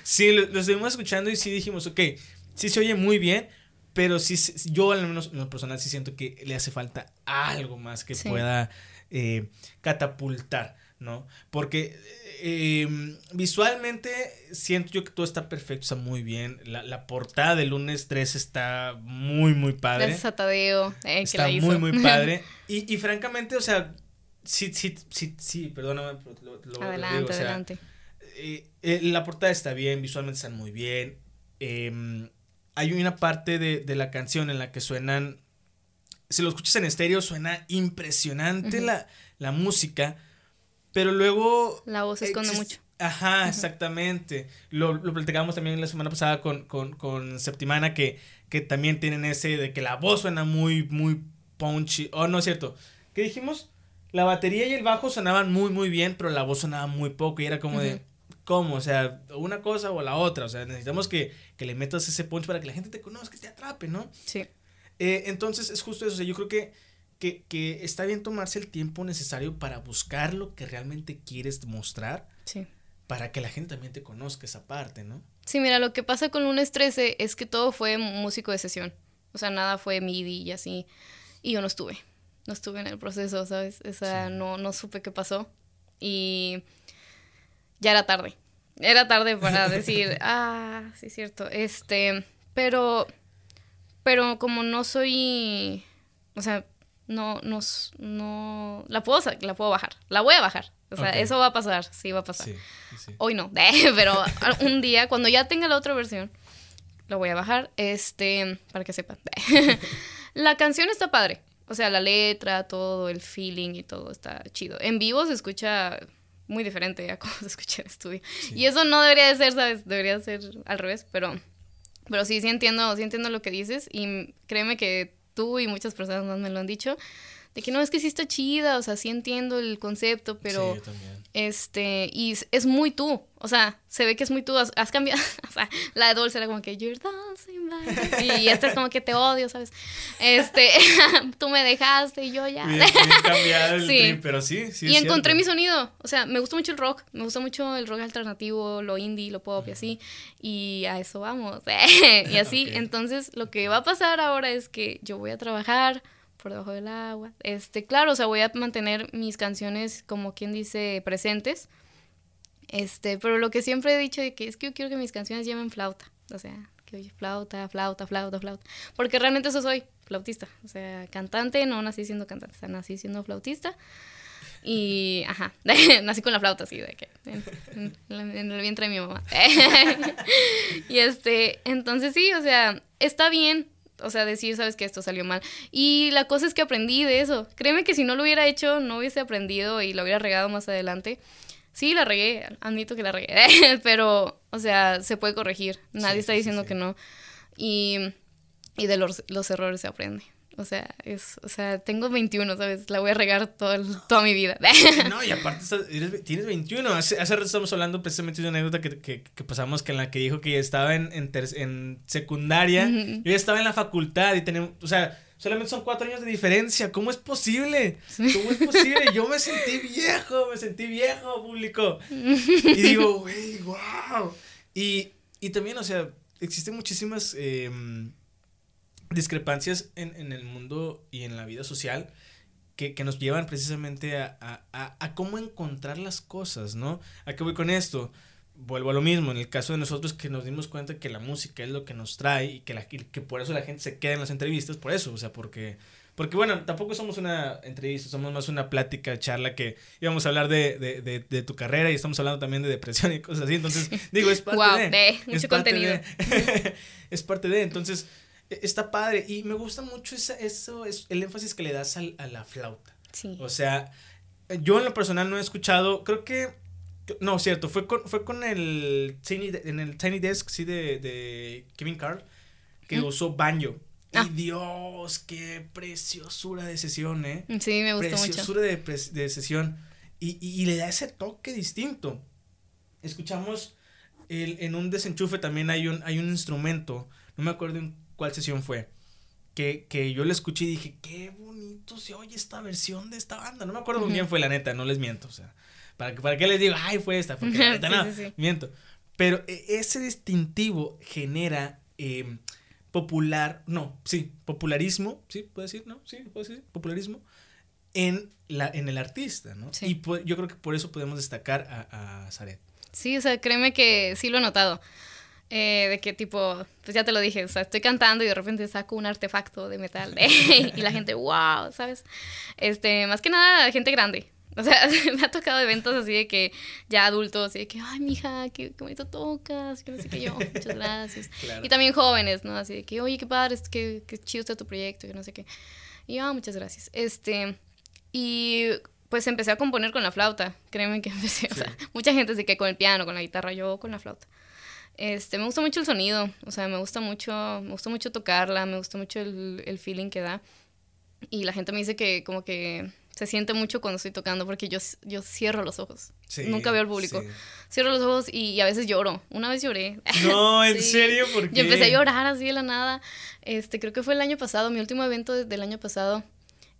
sí, lo, estuvimos escuchando y sí dijimos, ok, sí se oye muy bien, pero sí, yo al menos en lo personal sí siento que le hace falta algo más que pueda eh, catapultar, ¿no? Porque em, visualmente siento yo que todo está perfecto, está muy bien. La, la portada del lunes 3 está muy, muy padre. Gracias a Tadeo, eh, está muy, muy padre. <laughs> Y, y francamente, o sea, sí, sí, sí, sí, perdóname. Lo, adelante, adelante. Eh, eh, la portada está bien, visualmente están muy bien. Em, hay una parte de, de, la canción en la que suenan, si lo escuchas en estéreo, suena impresionante la, la, música, pero luego... La voz esconde mucho. Ajá, exactamente. Lo, lo platicábamos también la semana pasada con, con, con Septimana, que, que también tienen ese de que la voz suena muy, muy punchy. Oh, no es cierto. ¿Qué dijimos? la batería y el bajo sonaban muy, muy bien, pero la voz sonaba muy poco y era como de, ¿cómo? O sea, una cosa o la otra. O sea, necesitamos que, que le metas ese punch para que la gente te conozca, que te atrape, ¿no? Sí. Eh, entonces, es justo eso. O sea, yo creo que, que, que, está bien tomarse el tiempo necesario para buscar lo que realmente quieres mostrar. Sí. Para que la gente también te conozca esa parte, ¿no? Sí, mira, lo que pasa con Lunes 13 es que todo fue músico de sesión. O sea, nada fue MIDI y así. Y yo no estuve no estuve en el proceso, ¿sabes? O sea, no, no supe qué pasó. Y ya era tarde. Era tarde para <laughs> decir, ah, sí es cierto. Este, pero, pero como no soy, o sea, no, no, no, la puedo, la puedo bajar. La voy a bajar. O sea, eso va a pasar, sí va a pasar. Sí, sí, sí. Hoy no, <laughs> pero un día, cuando ya tenga la otra versión, lo voy a bajar, este, para que sepan. <laughs> la canción está padre. O sea, la letra, todo, el feeling y todo está chido. En vivo se escucha muy diferente a como <laughs> se escucha en estudio. Y eso no debería de ser, ¿sabes? Debería ser al revés, pero, pero sí, sí entiendo, sí entiendo lo que dices y créeme que tú y muchas personas más me lo han dicho, de que no, es que sí está chida, o sea, sí entiendo el concepto, pero... Sí, yo también. Este, y es- muy tú. O sea, se ve que es muy tú. Has, has cambiado. <laughs> O sea, la de Dulce era como que you're dancing like-" Y esta es como que te odio, ¿sabes? Este, <laughs> tú me dejaste y yo ya. Bien, bien cambiado el <laughs> Sí. trip, pero sí, sí. y encontré mi sonido. O sea, me gusta mucho el rock. Me gusta mucho el rock alternativo, lo indie, lo pop y así. Y a eso vamos. y así. Entonces, lo que va a pasar ahora es que yo voy a trabajar por debajo del agua. Este, claro, o sea, voy a mantener mis canciones, como quien dice, presentes. Este, pero lo que siempre he dicho de que es que yo quiero que mis canciones lleven flauta. O sea, que oye, flauta, flauta, flauta, flauta. Porque realmente eso soy, flautista. O sea, cantante, no nací siendo cantante, o sea, nací siendo flautista. Y, ajá, <laughs> nací con la flauta así, de que en, en en el vientre de mi mamá. <laughs> y este, entonces sí, o sea, está bien, o sea, decir, sabes que esto salió mal. Y la cosa es que aprendí de eso. Créeme que si no lo hubiera hecho, no hubiese aprendido y lo hubiera regado más adelante. Sí, la regué, admito que la regué, <laughs> pero, o sea, se puede corregir. Nadie Sí, está sí, diciendo sí. que no. Y, y de los, los errores se aprende. O sea, es, o sea, tengo 21, ¿sabes? La voy a regar todo el- toda mi vida. <laughs> <laughs> No, y aparte eres- tienes 21. Hace, hace rato estamos hablando precisamente de una anécdota que, que, que pasamos que en la que dijo que estaba en, en, ter- en secundaria. Ujú. Yo ya estaba en la facultad y tenemos, o sea, solamente son cuatro años de diferencia. ¿Cómo es posible? ¿Cómo es posible? <laughs> Yo me sentí viejo, me sentí viejo, público. Y digo, güey, wow. Y, y también, o sea, existen muchísimas em, discrepancias en, en el mundo y en la vida social que, que nos llevan precisamente a, a, a, cómo encontrar las cosas, ¿no? ¿A qué voy con esto? Vuelvo a lo mismo, en el caso de nosotros que nos dimos cuenta que la música es lo que nos trae y que, la, y que por eso la gente se queda en las entrevistas, por eso, o sea, porque, porque bueno, tampoco somos una entrevista, somos más una plática, charla que íbamos a hablar de, de, de, de tu carrera y estamos hablando también de depresión y cosas así, entonces <laughs> digo, es parte Wow, de... es mucho parte contenido. de- <laughs> es parte de, entonces está padre y me gusta mucho esa, eso, es el énfasis que le das al- a la flauta. Sí. O sea, yo en lo personal no he escuchado, creo que, no, cierto, fue con, fue con el Tiny, en el Tiny Desk, sí, de, de Kevin Carl, que Mm. usó banjo. Ah. Y Dios, qué preciosura de sesión, ¿eh? Sí, me gustó mucho. Preciosura de, de sesión. Y, y- y le da ese toque distinto. Escuchamos el- en un desenchufe también hay un, hay un instrumento, no me acuerdo en cuál sesión fue, que, que yo le escuché y dije, qué bonito se oye esta versión de esta banda. No me acuerdo con quién fue, la neta, no les miento. O sea, ¿para, para qué les digo, ay, fue esta? <laughs> Porque la neta Sí, no, sí, sí. miento. Pero eh, ese distintivo genera eh, popular, no, sí, popularismo, sí, puede decir, ¿no? Sí, puede decir, popularismo en, la, en el artista, ¿no? Sí. Y po- yo creo que por eso podemos destacar a, a Zaret. Sí, o sea, créeme que sí lo he notado. Eh, de que tipo, pues ya te lo dije, o sea, estoy cantando y de repente saco un artefacto de metal <laughs> y la gente, wow, ¿sabes? Este, más que nada, gente grande. O sea, <laughs> me ha tocado eventos así de que ya adultos, así de que, ay, mija, qué, qué bonito tocas, que no sé qué yo, muchas gracias. Claro. Y también jóvenes, ¿no? Así de que, oye, qué padre, qué, qué chido está tu proyecto, que no sé qué. Y yo, ah, muchas gracias. Este, y pues empecé a componer con la flauta, créeme que <laughs> empecé, o sea, mucha gente dice que con el piano, con la guitarra, yo con la flauta. Este, me gusta mucho el sonido, o sea, me gusta mucho, me gusta mucho tocarla, me gusta mucho el, el feeling que da. Y la gente me dice que como que se siente mucho cuando estoy tocando porque yo, yo cierro los ojos. Sí, Nunca veo al público. sí. Cierro los ojos y, y a veces lloro. Una vez lloré. No, <laughs> ¿en Sí. serio? ¿Por qué? Yo empecé a llorar así de la nada. Este, creo que fue el año pasado, mi último evento de- del año pasado.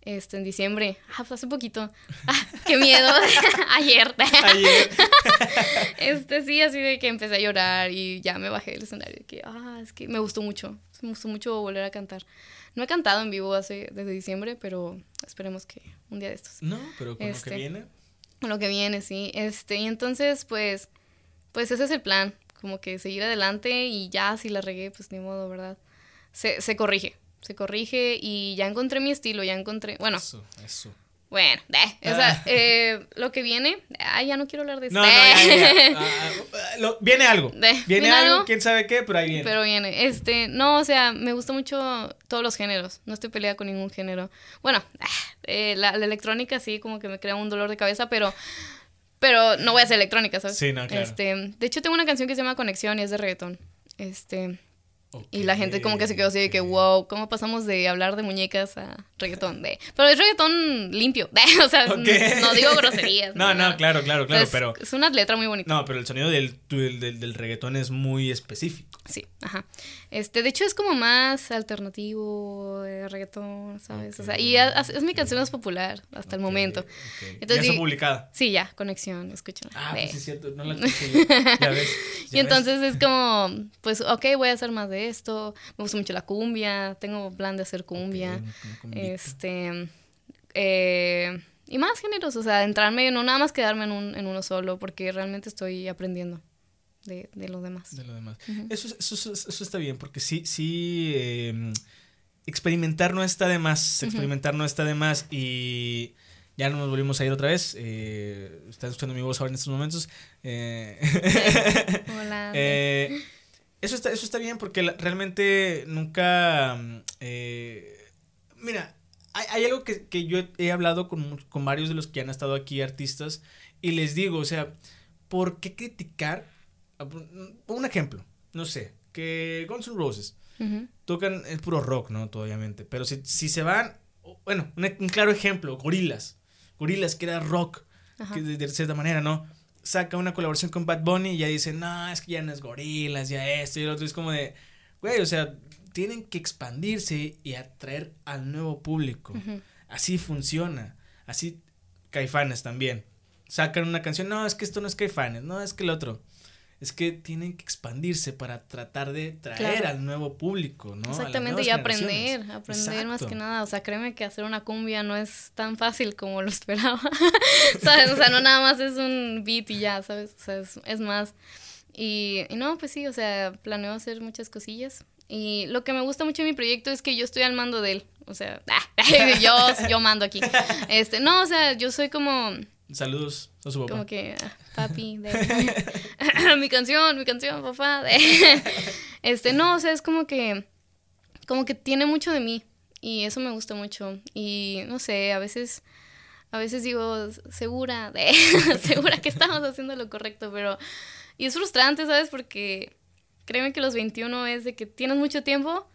Este, en diciembre. Ah, pues hace poquito. Ah, qué miedo. <laughs> Ayer. Ayer. <laughs> Este, sí, así de que empecé a llorar y ya me bajé del escenario. de Que, ah, es que me gustó mucho. Me gustó mucho volver a cantar. No he cantado en vivo hace, desde diciembre, pero esperemos que un día de estos. No, pero con lo Este. que viene. Con lo que viene, sí. Este, y entonces, pues, pues ese es el plan. Como que seguir adelante y ya si la regué, pues ni modo, ¿verdad? Se, se corrige. Se corrige y ya encontré mi estilo, ya encontré. Bueno, Eso, eso. Bueno, eh, o sea, Ah. eh, lo que viene, ah, ya no quiero hablar de eso. No, no, ya, ya, ya. <laughs> Ah, ah, lo- viene algo. De- Viene, ¿viene algo, algo? quién sabe qué, pero ahí viene. Pero viene, este, no, o sea, me gusta mucho todos los géneros, no estoy peleada con ningún género. Bueno, eh, la, la electrónica sí, como que me crea un dolor de cabeza, pero, pero no voy a hacer electrónica, ¿sabes? Sí, no, claro. Este, de hecho tengo una canción que se llama Conexión y es de reggaetón. Este, y la gente como que se quedó así de que, wow, ¿cómo pasamos de hablar de muñecas a reggaetón? De, pero es reggaetón limpio, <laughs> de, o sea, Ok. no digo groserías. No, no, claro, claro, claro, es, pero. es una letra muy bonita. No, pero el sonido del, del, del, del reggaetón es muy específico. Sí, ajá. Este, de hecho es como más alternativo, eh, reggaetón, ¿sabes? O sea, y a- es, mi canción más popular hasta el momento. Entonces, ya está publicada. Sí, ya, conexión, escucha. Ah, Ve. pues sí es cierto, no la <laughs> escuché yo. Ya ves. y ya entonces es como, pues, ok, voy a hacer más de esto. Me gusta mucho la cumbia, tengo plan de hacer cumbia. Este, eh, y más géneros, o sea, entrarme, no nada más quedarme en, un, en uno solo, porque realmente estoy aprendiendo de, de los demás. de lo demás. eso, es- eso, es- eso está bien, porque sí, sí, eh, experimentar no está de más, experimentar no está de más y ya no nos volvimos a ir otra vez. Eh, están escuchando mi voz ahora en estos momentos. Eh, <laughs> Hola. Eso, está, eso está bien porque la- realmente nunca... mm, eh, mira, hay, hay algo que, que yo he hablado con, con varios de los que han estado aquí, artistas, y les digo, o sea, ¿por qué criticar? Un ejemplo, no sé, que Guns N' Roses tocan el puro rock, ¿no? Obviamente. Pero si, si se van, bueno, un, un claro ejemplo, Gorilas. Gorilas, que era rock, Ajá. que de, de cierta manera, ¿no? Saca una colaboración con Bad Bunny y ya dicen, no, es que ya no es Gorilas, ya esto y el otro. Es como de, güey, o sea, tienen que expandirse y atraer al nuevo público. Así funciona. Así Caifanes también. Sacan una canción, no, es que esto no es Caifanes, no, es que el otro. Es que tienen que expandirse para tratar de traer Claro. al nuevo público, ¿no? Exactamente, y aprender, aprender más que nada. O sea, créeme que hacer una cumbia no es tan fácil como lo <laughs> esperaba. <laughs> ¿Sabes? O sea, no nada más es un beat y ya, ¿sabes? O sea, es, es más. Y, y no, pues sí, o sea, planeo hacer muchas cosillas. Y lo que me gusta mucho de mi proyecto es que yo estoy al mando de él. O sea, <laughs> yo, yo mando aquí. Este, no, o sea, yo soy como, Saludos a su papá. como que, ah, papi, <laughs> de, <laughs> mi canción, mi canción, papá. de- <laughs> este, no, o sea, es como que, como que tiene mucho de mí y eso me gusta mucho. Y no sé, a veces, a veces digo, segura, de, segura que estamos haciendo lo correcto, pero, y es frustrante, ¿sabes? Porque créeme que los 21 es de que tienes mucho tiempo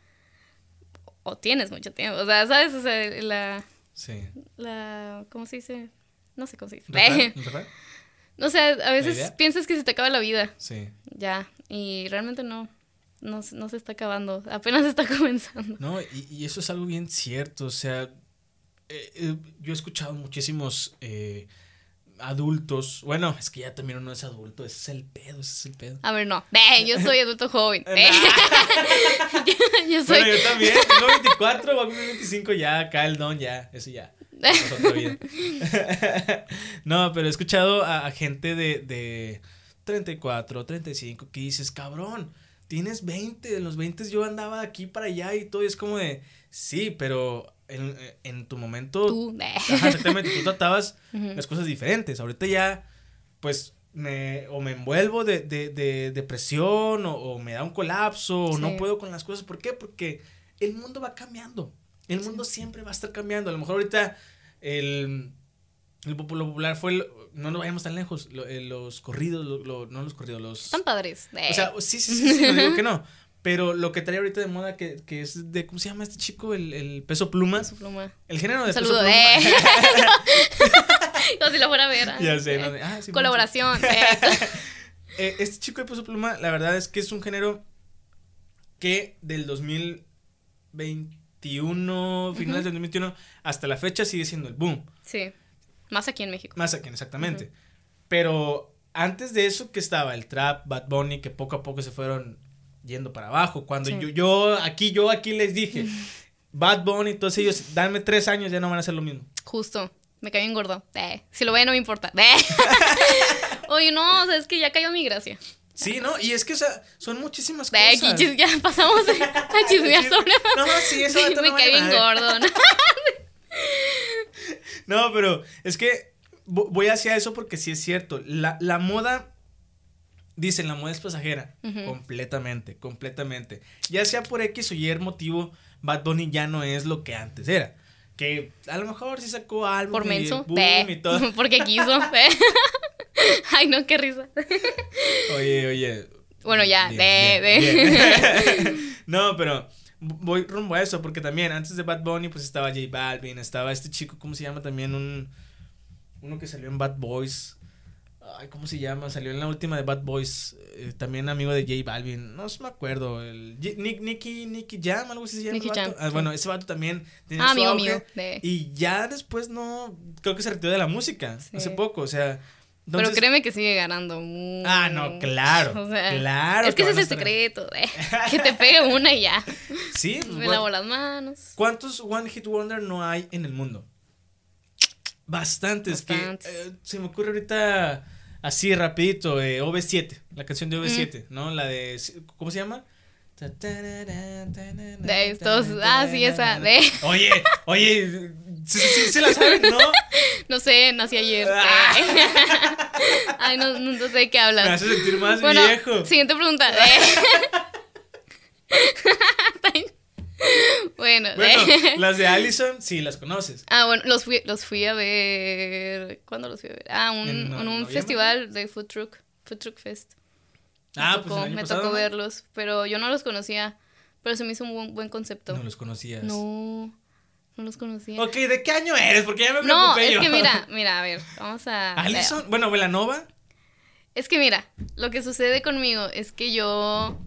o tienes mucho tiempo, o sea, ¿sabes? O sea, la, Sí. la, ¿cómo se dice? No sé cómo se dice. ¿Rafael? ¿Rafael? No sé, a veces piensas que se te acaba la vida, Sí. ya, y realmente no, no, se- no se está acabando, apenas está <laughs> comenzando. No, y, y eso es algo bien cierto. O sea, eh, eh, yo he escuchado muchísimos eh, adultos. Bueno, es que ya también uno es adulto. Ese es el pedo, ese es el pedo. A ver, no, ve, yo soy adulto joven, <laughs> ve. <laughs> yo, yo soy, Bueno, yo también. Tengo 24, voy a cumplir 25 ya. Acá el don ya. Eso ya. Es otra vida. no, pero he escuchado a, a gente de, de 34, 35 que dices, cabrón, tienes 20. En los 20 yo andaba aquí para allá y todo. Y es como de, sí, pero en, en tu momento. tú. <laughs> Ajá, exactamente, tú tratabas las cosas diferentes. Ahorita ya, pues, me, o me envuelvo de, de, de depresión, o, o me da un colapso, o no puedo con las cosas. ¿Por qué? Porque el mundo va cambiando. El mundo siempre va a estar cambiando. A lo mejor ahorita el, el popu- lo popular fue, el- no nos vayamos tan lejos, lo- eh, los corridos, lo- lo- no los corridos, los... Están padres. O sea, sí, sí, sí, sí, no digo que no. <laughs> Pero lo que trae ahorita de moda, que, que es de, ¿cómo se llama este chico? El, el peso pluma. su pluma. El género de peso pluma. eh. <laughs> Como si lo fuera a ver. Ya sé, ¿no? De, ah, sí, Colaboración. <laughs> Eh, este chico de Peso Pluma, la verdad es que es un género que del 2021, finales del 2021, hasta la fecha sigue siendo el boom. Sí, más aquí en México. Más aquí, exactamente. Pero antes de eso que estaba el trap, Bad Bunny, que poco a poco se fueron yendo para abajo. Cuando Sí. yo, yo aquí, yo aquí les dije, <laughs> Bad Bunny, todos ellos, dame tres años, ya no van a hacer lo mismo. Justo. Me caí bien gordo. Eh, si lo ve, no me importa. Eh. <laughs> <laughs> Oye, no, o sea, es que ya cayó mi gracia. Sí, ¿no? Y es que, o sea, son muchísimas cosas. aquí chis- ya pasamos <laughs> a chismear sobre. No, sí, eso Sí, me no vale bien gordo. ¿no? <laughs> No, pero es que vo- voy hacia eso porque sí es cierto. La, la moda, dicen, la moda es pasajera. Completamente, completamente. Ya sea por X o Y motivo, Bad Bunny ya no es lo que antes era. Que a lo mejor sí sacó algo Por y menso. boom y todo. <laughs> Porque quiso. <laughs> Ay, no, qué risa. <laughs> Oye, oye. Bueno, ya, Bien, de- bien, de. bien. <laughs> no, pero voy rumbo a eso, porque también antes de Bad Bunny, pues estaba J Balvin, estaba este chico, ¿cómo se llama? También un. Uno que salió en Bad Boys. Ay, ¿cómo se llama? Salió en la última de Bad Boys. eh, también amigo de J Balvin. No me acuerdo. El, Nick, Nicky, Nicky Jam, algo así se llama. Nicky. Jam, Ah, sí. Bueno, ese vato también tenía Ah, su amigo auge, mío. de- Y ya después no. Creo que se retiró de la música. Sí. Hace poco, o sea. Pero créeme que sigue ganando. mucho. Ah, no, claro. <laughs> O sea, claro. Es que ese es el secreto. de <laughs> que te pegue una y ya. Sí, pues, Me lavo las manos. ¿Cuántos One Hit Wonder no hay en el mundo? Bastantes. que, Bastantes. eh, se me ocurre ahorita así rapidito, eh, OV7, la canción de OV7, ¿no? La de, ¿cómo se llama? De estos. Ah, sí, esa. De. Oye, oye, ¿sí, sí, sí la saben, ¿no? No sé, nací ayer. Ah. Ay, <laughs> no, no, no sé de qué Me hablas. hace sentir más Bueno, viejo. siguiente pregunta. de- <laughs> bueno, de- Bueno, las de Allison, sí, las conoces. Ah, bueno, los fui, los fui a ver. ¿Cuándo los fui a ver? Ah, un, ¿En no- un noviembre? festival de Food Truck. Food Truck Fest. Me Ah, tocó, pues el año me pasado, tocó ¿no? verlos, pero yo no los conocía. Pero se me hizo un buen, buen concepto. No los conocías. No, no los conocía. Ok, ¿de qué año eres? Porque ya me no, preocupé es yo. que <laughs> mira, mira, a ver, vamos a. Allison, bueno, Velanova. Es que mira, lo que sucede conmigo es que yo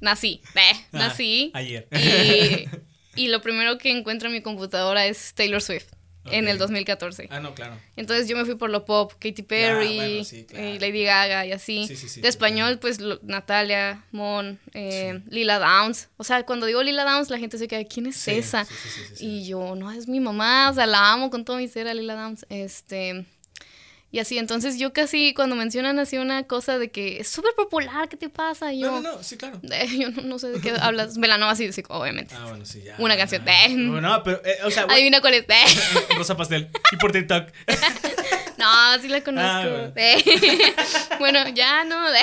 nací, eh, Ah, nací ayer. y, <laughs> y lo primero que encuentro en mi computadora es Taylor Swift en el 2014. Ah, no, claro. Entonces yo me fui por lo pop, Katy Perry, bueno, sí, claro. eh, Lady Gaga y así. Sí, sí, sí, de español, pues lo- Natalia, Mon, eh, Lila Downs. O sea, cuando digo Lila Downs, la gente se queda, ¿quién es esa? Y yo, no, es mi mamá, o sea, la amo con todo mi ser a Lila Downs. Este. Y así, entonces yo casi cuando mencionan así una cosa de que es súper popular, ¿qué te pasa? Y yo, No, no, no, sí, claro. eh, <laughs> yo no, no sé de qué hablas. Velanova sí, sí, obviamente. Ah, bueno, sí, ya. Una canción. Ah, Eh. No, pero, eh, o sea, bueno, Adivina cuál es. Eh. Rosa Pastel. Y por TikTok. <laughs> No, sí la conozco. Ah, bueno. Eh. <laughs> bueno, ya no. eh.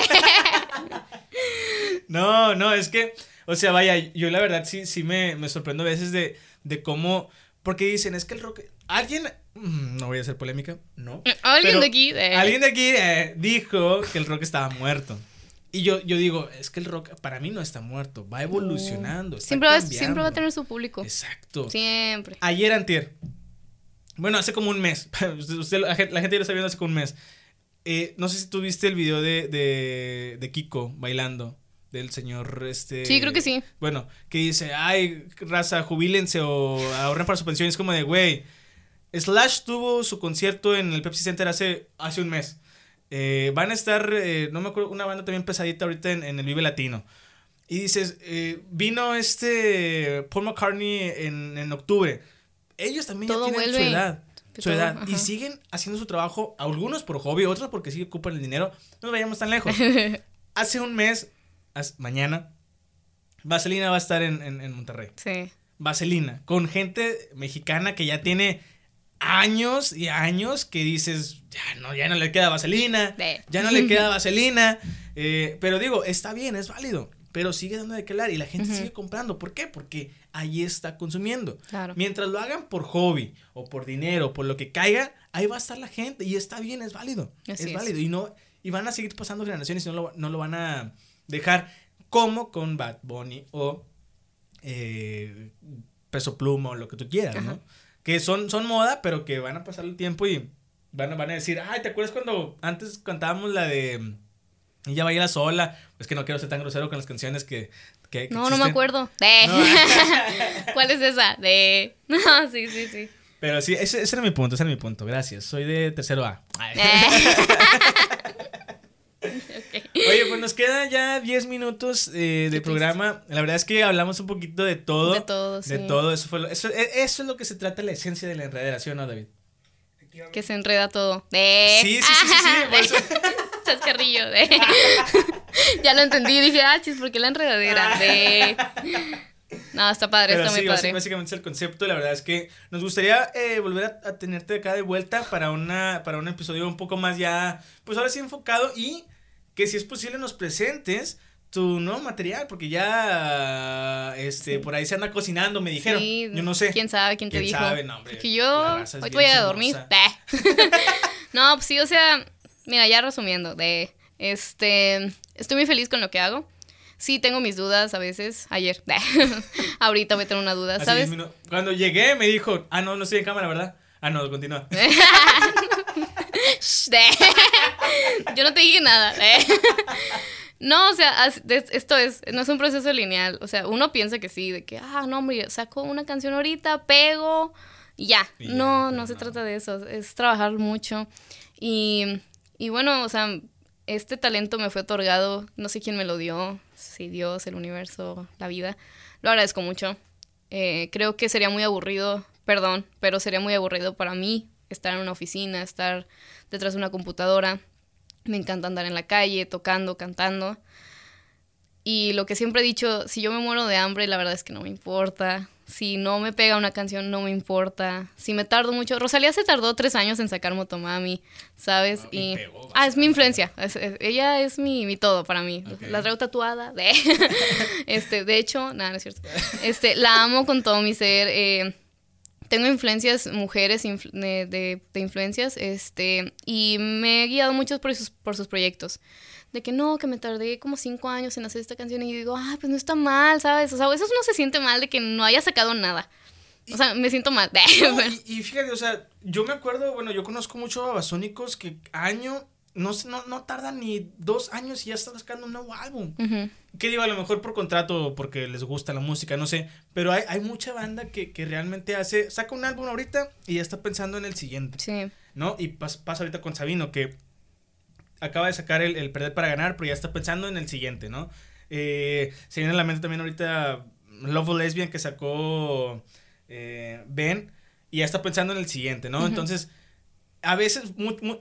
No, no, es que, o sea, vaya, yo la verdad sí, sí me, me sorprendo a veces de, de cómo, porque dicen, es que el rock, alguien, mm, no voy a hacer polémica, no. Alguien pero de aquí. eh. Alguien de aquí eh, dijo que el rock estaba muerto. Y yo, yo digo, es que el rock para mí no está muerto, va evolucionando. está Siempre va, siempre va a tener su público. Exacto. Siempre. Ayer antier. Bueno, hace como un mes. <laughs> Usted- la, gente, la gente ya lo está viendo hace como un mes. Eh, no sé si tú viste el video de, de, de Kiko bailando. Del señor este. Sí, creo que sí. Bueno, que dice, ay, raza, jubílense o ahorren para su pensión. Es como de, güey. Slash tuvo su concierto en el Pepsi Center hace, hace un mes. Eh, van a estar, eh, no me acuerdo, una banda también pesadita ahorita en, en el Vive Latino. Y dices, eh, vino este Paul McCartney en, en octubre. Ellos también Todo ya tienen su edad. Su Todo, edad. Y siguen haciendo su trabajo, algunos por hobby, otros porque sí ocupan el dinero. No nos vayamos tan lejos. <laughs> Hace un mes, mañana, Vaselina va a estar en, en- en Monterrey. Sí. Vaselina, con gente mexicana que ya tiene años y años que dices, ya no, ya no le queda vaselina, ya no le <laughs> queda vaselina. eh, pero digo, está bien, es válido, pero sigue dando de qué hablar y la gente sigue comprando. ¿Por qué? Porque ahí está consumiendo. Claro. Mientras lo hagan por hobby o por dinero, por lo que caiga, ahí va a estar la gente y está bien, es válido. Es es. válido y no y van a seguir pasando generaciones y no lo, no lo van a dejar como con Bad Bunny o eh, Peso Pluma o lo que tú quieras, Ajá. ¿no? Que son, son moda, pero que van a pasar el tiempo y van a, van a decir, ay, ¿te acuerdas cuando antes cantábamos la de Ella baila sola? Es que no quiero ser tan grosero con las canciones que... que- que No, no me acuerdo. De. No. <laughs> <laughs> ¿Cuál es esa? De. <laughs> No, sí, sí, sí. Pero sí, ese, ese era mi punto, ese era mi punto. Gracias. Soy de tercero A. Oye, pues nos quedan ya 10 minutos eh, de programa. La verdad es que hablamos un poquito de todo. De todo, sí. De todo. Eso, fue lo- eso, e- eso es lo que se trata la esencia de la enredadera, ¿sí o no, David? Que se enreda todo. De. Sí, sí, sí, sí, sí, <laughs> por eso- Chascarrillo. De. <laughs> ya lo entendí. Dije, ah, chis, ¿por qué la enredadera? De. No, está padre, Pero está sí, muy padre. básicamente es el concepto. La verdad es que nos gustaría eh, volver a, a tenerte acá de vuelta para, una, para un episodio un poco más ya, pues ahora sí enfocado y que si es posible nos presentes tu nuevo material, porque ya este por ahí se anda cocinando, me dijeron. Sí, Yo no sé. ¿Quién sabe? ¿Quién te ¿Quién dijo? sabe? No, hombre, la yo hoy voy a dormir. <laughs> <laughs> no, pues sí, o sea, mira, ya resumiendo, de este, estoy muy feliz con lo que hago. Sí, tengo mis dudas a veces. Ayer, <laughs> ahorita voy a tener una duda, ¿sabes? Cuando llegué me dijo, ah, no, no estoy en cámara, ¿verdad? Ah, no, continúa. <laughs> Yo no te dije nada. de. <laughs> No, o sea, esto es, no es un proceso lineal. O sea, uno piensa que sí, de que, ah, no, hombre, saco una canción ahorita, pego ya. No, pero no se no. trata de eso. Es trabajar mucho. Y, y bueno, o sea, este talento me fue otorgado, no sé quién me lo dio, si Dios, el universo, la vida. Lo agradezco mucho. Eh, creo que sería muy aburrido, perdón, pero sería muy aburrido para mí estar en una oficina, estar detrás de una computadora. Me encanta andar en la calle, tocando, cantando. Y lo que siempre he dicho, si yo me muero de hambre, la verdad es que no me importa. Si no me pega una canción, no me importa. Si me tardo mucho. Rosalía se tardó tres años en sacar Motomami, ¿sabes? Ah, y pegó ah, es mi influencia. Es- es- ella es mi, mi todo para mí. La traigo tatuada. De, <laughs> <laughs> este, de hecho, nada, no es cierto. Este, la amo con todo mi ser. eh, tengo influencias, mujeres influ- de, de- de influencias, este, y me he guiado mucho por sus, por sus proyectos. De que no, que me tardé como cinco años en hacer esta canción y digo, ah, pues no está mal, ¿sabes? O sea, eso no se siente mal de que no haya sacado nada. O sea, me siento mal. No, <laughs> y, y fíjate, o sea, yo me acuerdo, bueno, yo conozco mucho a Babasónicos que año, no, no, no tardan ni dos años y ya están sacando un nuevo álbum. Ujú. Que digo, a lo mejor por contrato o porque les gusta la música, no sé. Pero hay, hay mucha banda que, que realmente hace, saca un álbum ahorita y ya está pensando en el siguiente, Sí. ¿no? Y pas- pasa ahorita con Sabino, que acaba de sacar el, el Perder para Ganar, pero ya está pensando en el siguiente, ¿no? Eh, se viene a la mente también ahorita Love Lesbian que sacó eh, Ben y ya está pensando en el siguiente, ¿no? Entonces, a veces,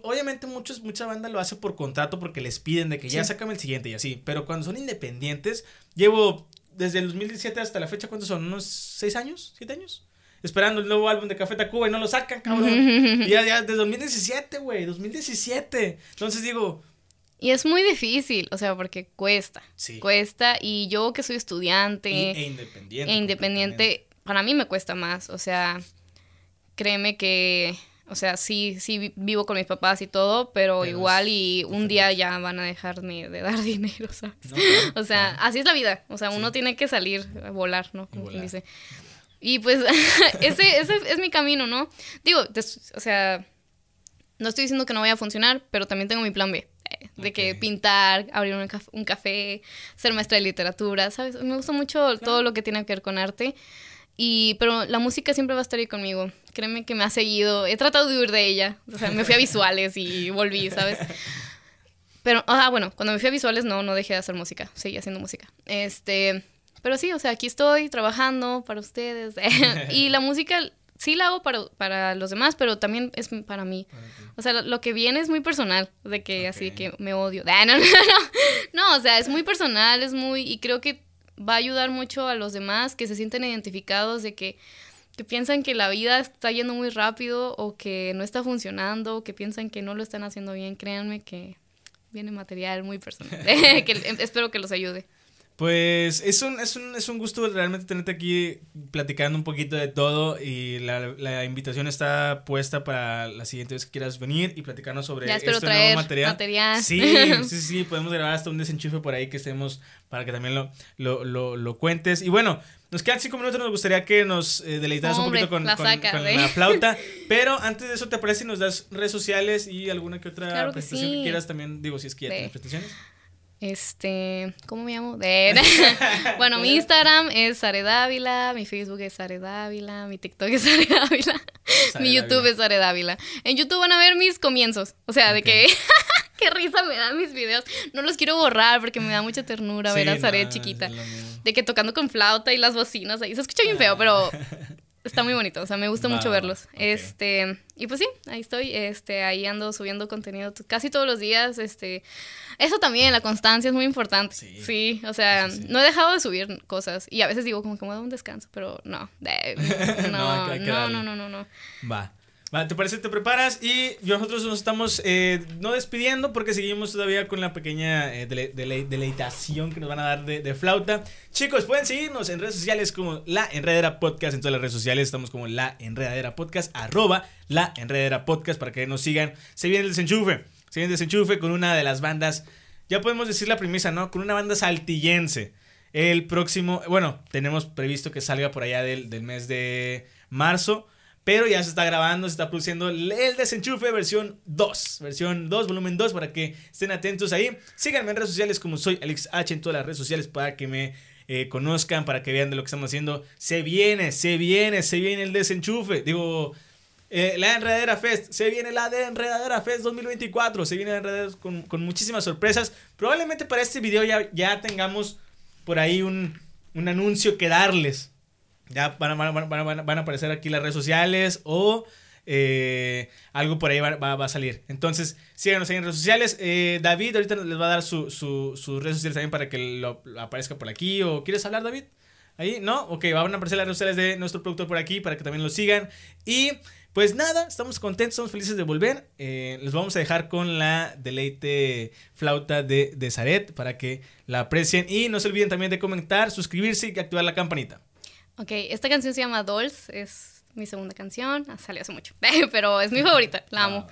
obviamente muchos, mucha banda lo hace por contrato porque les piden de que ya sácame el siguiente y así, pero cuando son independientes, llevo desde el 2017 hasta la fecha, ¿cuántos son? ¿Unos seis años? ¿Siete años? Esperando el nuevo álbum de Café Tacuba y no lo sacan, cabrón. Y <laughs> ya, ya, desde 2017, güey, 2017. Entonces digo, Y es muy difícil, o sea, porque cuesta. Sí. Cuesta. Y yo que soy estudiante. y- e independiente. e independiente, para mí me cuesta más. O sea, créeme que, o sea, sí, sí vi- vivo con mis papás y todo, pero, Pero igual y un día ya van a dejarme de dar <laughs> dinero, ¿sabes? No, claro, O sea, claro. así es la vida. O sea, uno Sí. tiene que salir a volar, ¿no? Como volar. dice. Y pues <laughs> ese, ese es mi camino, ¿no? Digo, o sea, no estoy diciendo que no vaya a funcionar, pero también tengo mi plan B. eh, De que Ok. pintar, abrir un, caf- un café, ser maestra de literatura, ¿sabes? Me gusta mucho todo lo que tiene que ver con arte. Y, pero la música siempre va a estar ahí conmigo. Créeme que me ha seguido. He tratado de huir de ella. O sea, me fui a visuales y volví, ¿sabes? Pero, ah, bueno, cuando me fui a visuales no, no dejé de hacer música. Seguí haciendo música. Este, pero sí, o sea, aquí estoy trabajando para ustedes. <laughs> y la música sí la hago para, para los demás, pero también es para mí. O sea, lo, que viene es muy personal, de que así Ok. que me odio. <laughs> Ah, no, no, no. No, o sea, es muy personal, es muy... Y creo que va a ayudar mucho a los demás que se sienten identificados de que, que piensan que la vida está yendo muy rápido o que no está funcionando, o que piensan que no lo están haciendo bien. Créanme que viene material muy personal. <laughs> que espero que los ayude. Pues es un, es, un, es un gusto realmente tenerte aquí platicando un poquito de todo y la, la invitación está puesta para la siguiente vez que quieras venir y platicarnos sobre Ya espero este traer nuevo material. material. Sí, <laughs> sí, sí, podemos grabar hasta un desenchufe por ahí que estemos para que también lo, lo, lo, lo cuentes. Y bueno, nos quedan cinco minutos, nos gustaría que nos eh, deleitaras un poquito con, la con- saca, con la flauta. <laughs> Pero antes de eso, ¿te parece si nos das redes sociales y alguna que otra Claro que presentación que quieras también? Digo, si es que ya tienes presentaciones. Este, ¿cómo me llamo? De- <laughs> bueno, mi Instagram es Sare Dávila, mi Facebook es Sare Dávila, mi TikTok es <laughs> Sare Dávila, mi YouTube Dávila. es Sare Dávila. En YouTube van a ver mis comienzos, o sea, de que <laughs> qué risa me dan mis videos. No los quiero borrar porque me da mucha ternura ver a Sare no, chiquita. De que tocando con flauta y las bocinas ahí. Se escucha bien feo, pero Está muy bonito, o sea, me gusta mucho verlos. Este, y pues sí, ahí estoy, este, ahí ando subiendo contenido casi todos los días, este, eso también, la constancia es muy importante. Sí. Sí, o sea, Sí, sí, sí. no he dejado de subir cosas y a veces digo como que me voy a dar un descanso, pero no, de- No, <laughs> no, no, no, no, no. Va. ¿Te parece? Te preparas y nosotros nos estamos eh, no despidiendo porque seguimos todavía con la pequeña eh, dele- dele- deleitación que nos van a dar de, de flauta. Chicos, pueden seguirnos en redes sociales como La Enredadera Podcast. En todas las redes sociales estamos como La Enredadera Podcast, arroba La Enredadera Podcast para que nos sigan. Se viene el desenchufe. Se viene el desenchufe con una de las bandas, ya podemos decir la premisa, ¿no? Con una banda saltillense. El próximo, bueno, tenemos previsto que salga por allá del, del mes de marzo. Pero ya se está grabando, se está produciendo el desenchufe versión 2. Versión 2, volumen 2, para que estén atentos ahí. Síganme en redes sociales como soy Alex H en todas las redes sociales para que me eh, conozcan, para que vean de lo que estamos haciendo. Se viene, se viene, se viene el desenchufe. Digo, eh, la Enredadera Fest. Se viene la de Enredadera Fest 2024. Se viene la Enredadera con, con muchísimas sorpresas. Probablemente para este video ya, ya tengamos por ahí un, un anuncio que darles. Ya van a, aparecer aquí las redes sociales o eh, algo por ahí va, a salir. Entonces, síganos ahí en redes sociales. Eh, David ahorita les va a dar su- su- sus redes sociales también para que lo, aparezca por aquí. ¿O quieres hablar, David? Ahí, ¿no? Ok, van a aparecer las redes sociales de nuestro productor por aquí para que también lo sigan. Y pues nada, estamos contentos, estamos felices de volver. Eh, les vamos a dejar con la deleite flauta de, de Zaret para que la aprecien. Y no se olviden también de comentar, suscribirse y activar la campanita. Ok, esta canción se llama Dolls, es mi segunda canción, ah, salió hace mucho, <laughs> pero es mi favorita, la amo.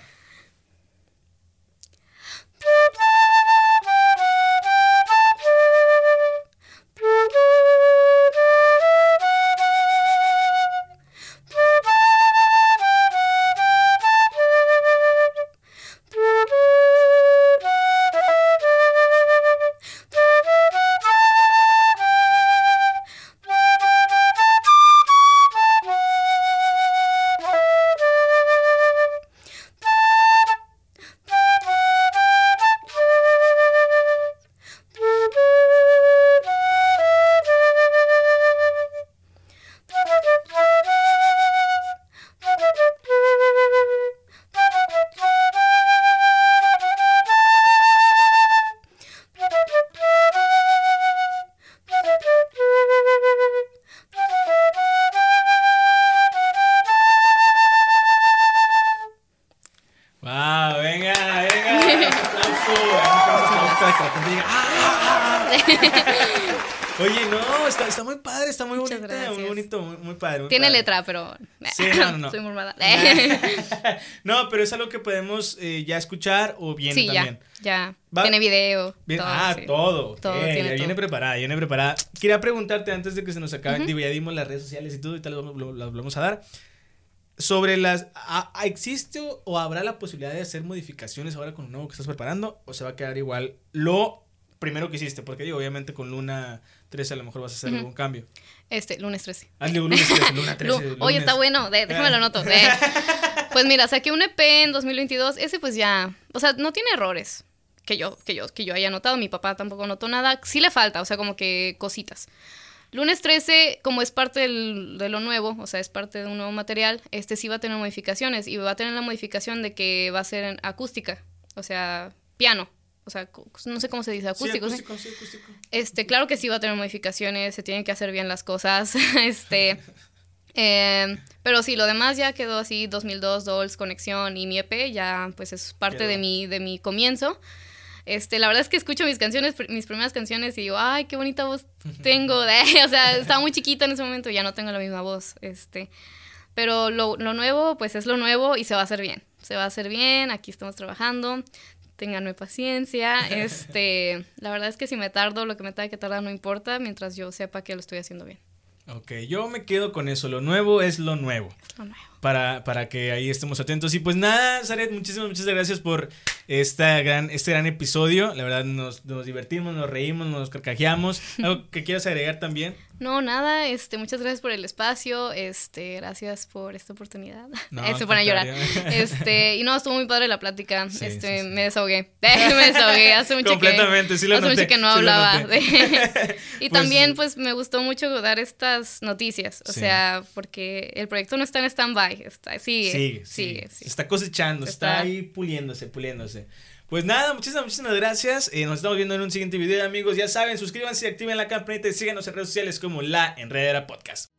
Padre. muy Tiene padre. letra, pero Sí, no, no, no. soy mormada. <laughs> no, pero es algo que podemos eh, ya escuchar o bien sí, también. ya, ya. Va- Tiene video. Bien, todo, ah, sí. todo. Todo, ok, tiene ya viene todo. preparada, ya viene preparada. Quería preguntarte antes de que se nos acaben, digo, ya dimos las redes sociales y todo, y tal, lo vamos a dar. Sobre las. a- a- ¿Existe o, habrá la posibilidad de hacer modificaciones ahora con lo nuevo que estás preparando? ¿O se va a quedar igual lo primero que hiciste? Porque digo, obviamente con Luna 13 a lo mejor vas a hacer Ujú. algún cambio. Este, lunes 13. Hazle un lunes 13, Luna 13. Lu- Oye, lunes. está bueno, de- déjame lo anoto. <laughs> Pues mira, saqué un EP en 2022, ese pues ya, o sea, no tiene errores que yo, que yo, que yo haya notado, mi papá tampoco notó nada, sí le falta, o sea, como que cositas. Lunes 13, como es parte del- de lo nuevo, o sea, es parte de un nuevo material, este sí va a tener modificaciones y va a tener la modificación de que va a ser en acústica, o sea, piano, o sea, no sé cómo se dice, acústico. ¿sí? acústico, sí, acústico. Este, claro que sí va a tener modificaciones, se tienen que hacer bien las cosas, <laughs> este, eh, pero sí, lo demás ya quedó así, 2002, Dolls, Conexión y mi EP, ya pues es parte Quedó. de mi, de mi comienzo. Este, la verdad es que escucho mis canciones, mis primeras canciones y digo, ay, qué bonita voz <laughs> tengo, de, <laughs> o sea, estaba muy chiquita en ese momento, ya no tengo la misma voz, este, pero lo, lo nuevo, pues es lo nuevo y se va a hacer bien, se va a hacer bien, aquí estamos trabajando, ténganme paciencia, <laughs> este, la verdad es que si me tardo, lo que me tenga que tardar no importa, mientras yo sepa que lo estoy haciendo bien, Ok, yo me quedo con eso. Lo nuevo es lo nuevo. es lo nuevo. Para, para que ahí estemos atentos. Y pues nada, Zaret, muchísimas, muchas gracias por esta gran, este gran episodio. La verdad, nos, nos divertimos, nos reímos, nos carcajeamos. <laughs> ¿Algo que quieras agregar también? No, nada, este, muchas gracias por el espacio, este, gracias por esta oportunidad. No, <laughs> Eh, se pone a llorar. <laughs> Este, y no, estuvo muy padre la plática. Sí, este, sí, sí. me desahogué. me desahogué. Hace mucho Completamente, que, sí lo hace noté, mucho que no hablaba. de- y Pues, también, pues, me gustó mucho dar estas noticias. O sea, porque el proyecto no está en Está, sigue, Sigue, sigue, sigue. sí. Se está cosechando, está, Está- ahí puliéndose, puliéndose. Pues nada, muchísimas, muchísimas gracias. Eh, nos estamos viendo en un siguiente video, amigos. Ya saben, suscríbanse, activen la campanita y síganos en redes sociales como La Enredera Podcast.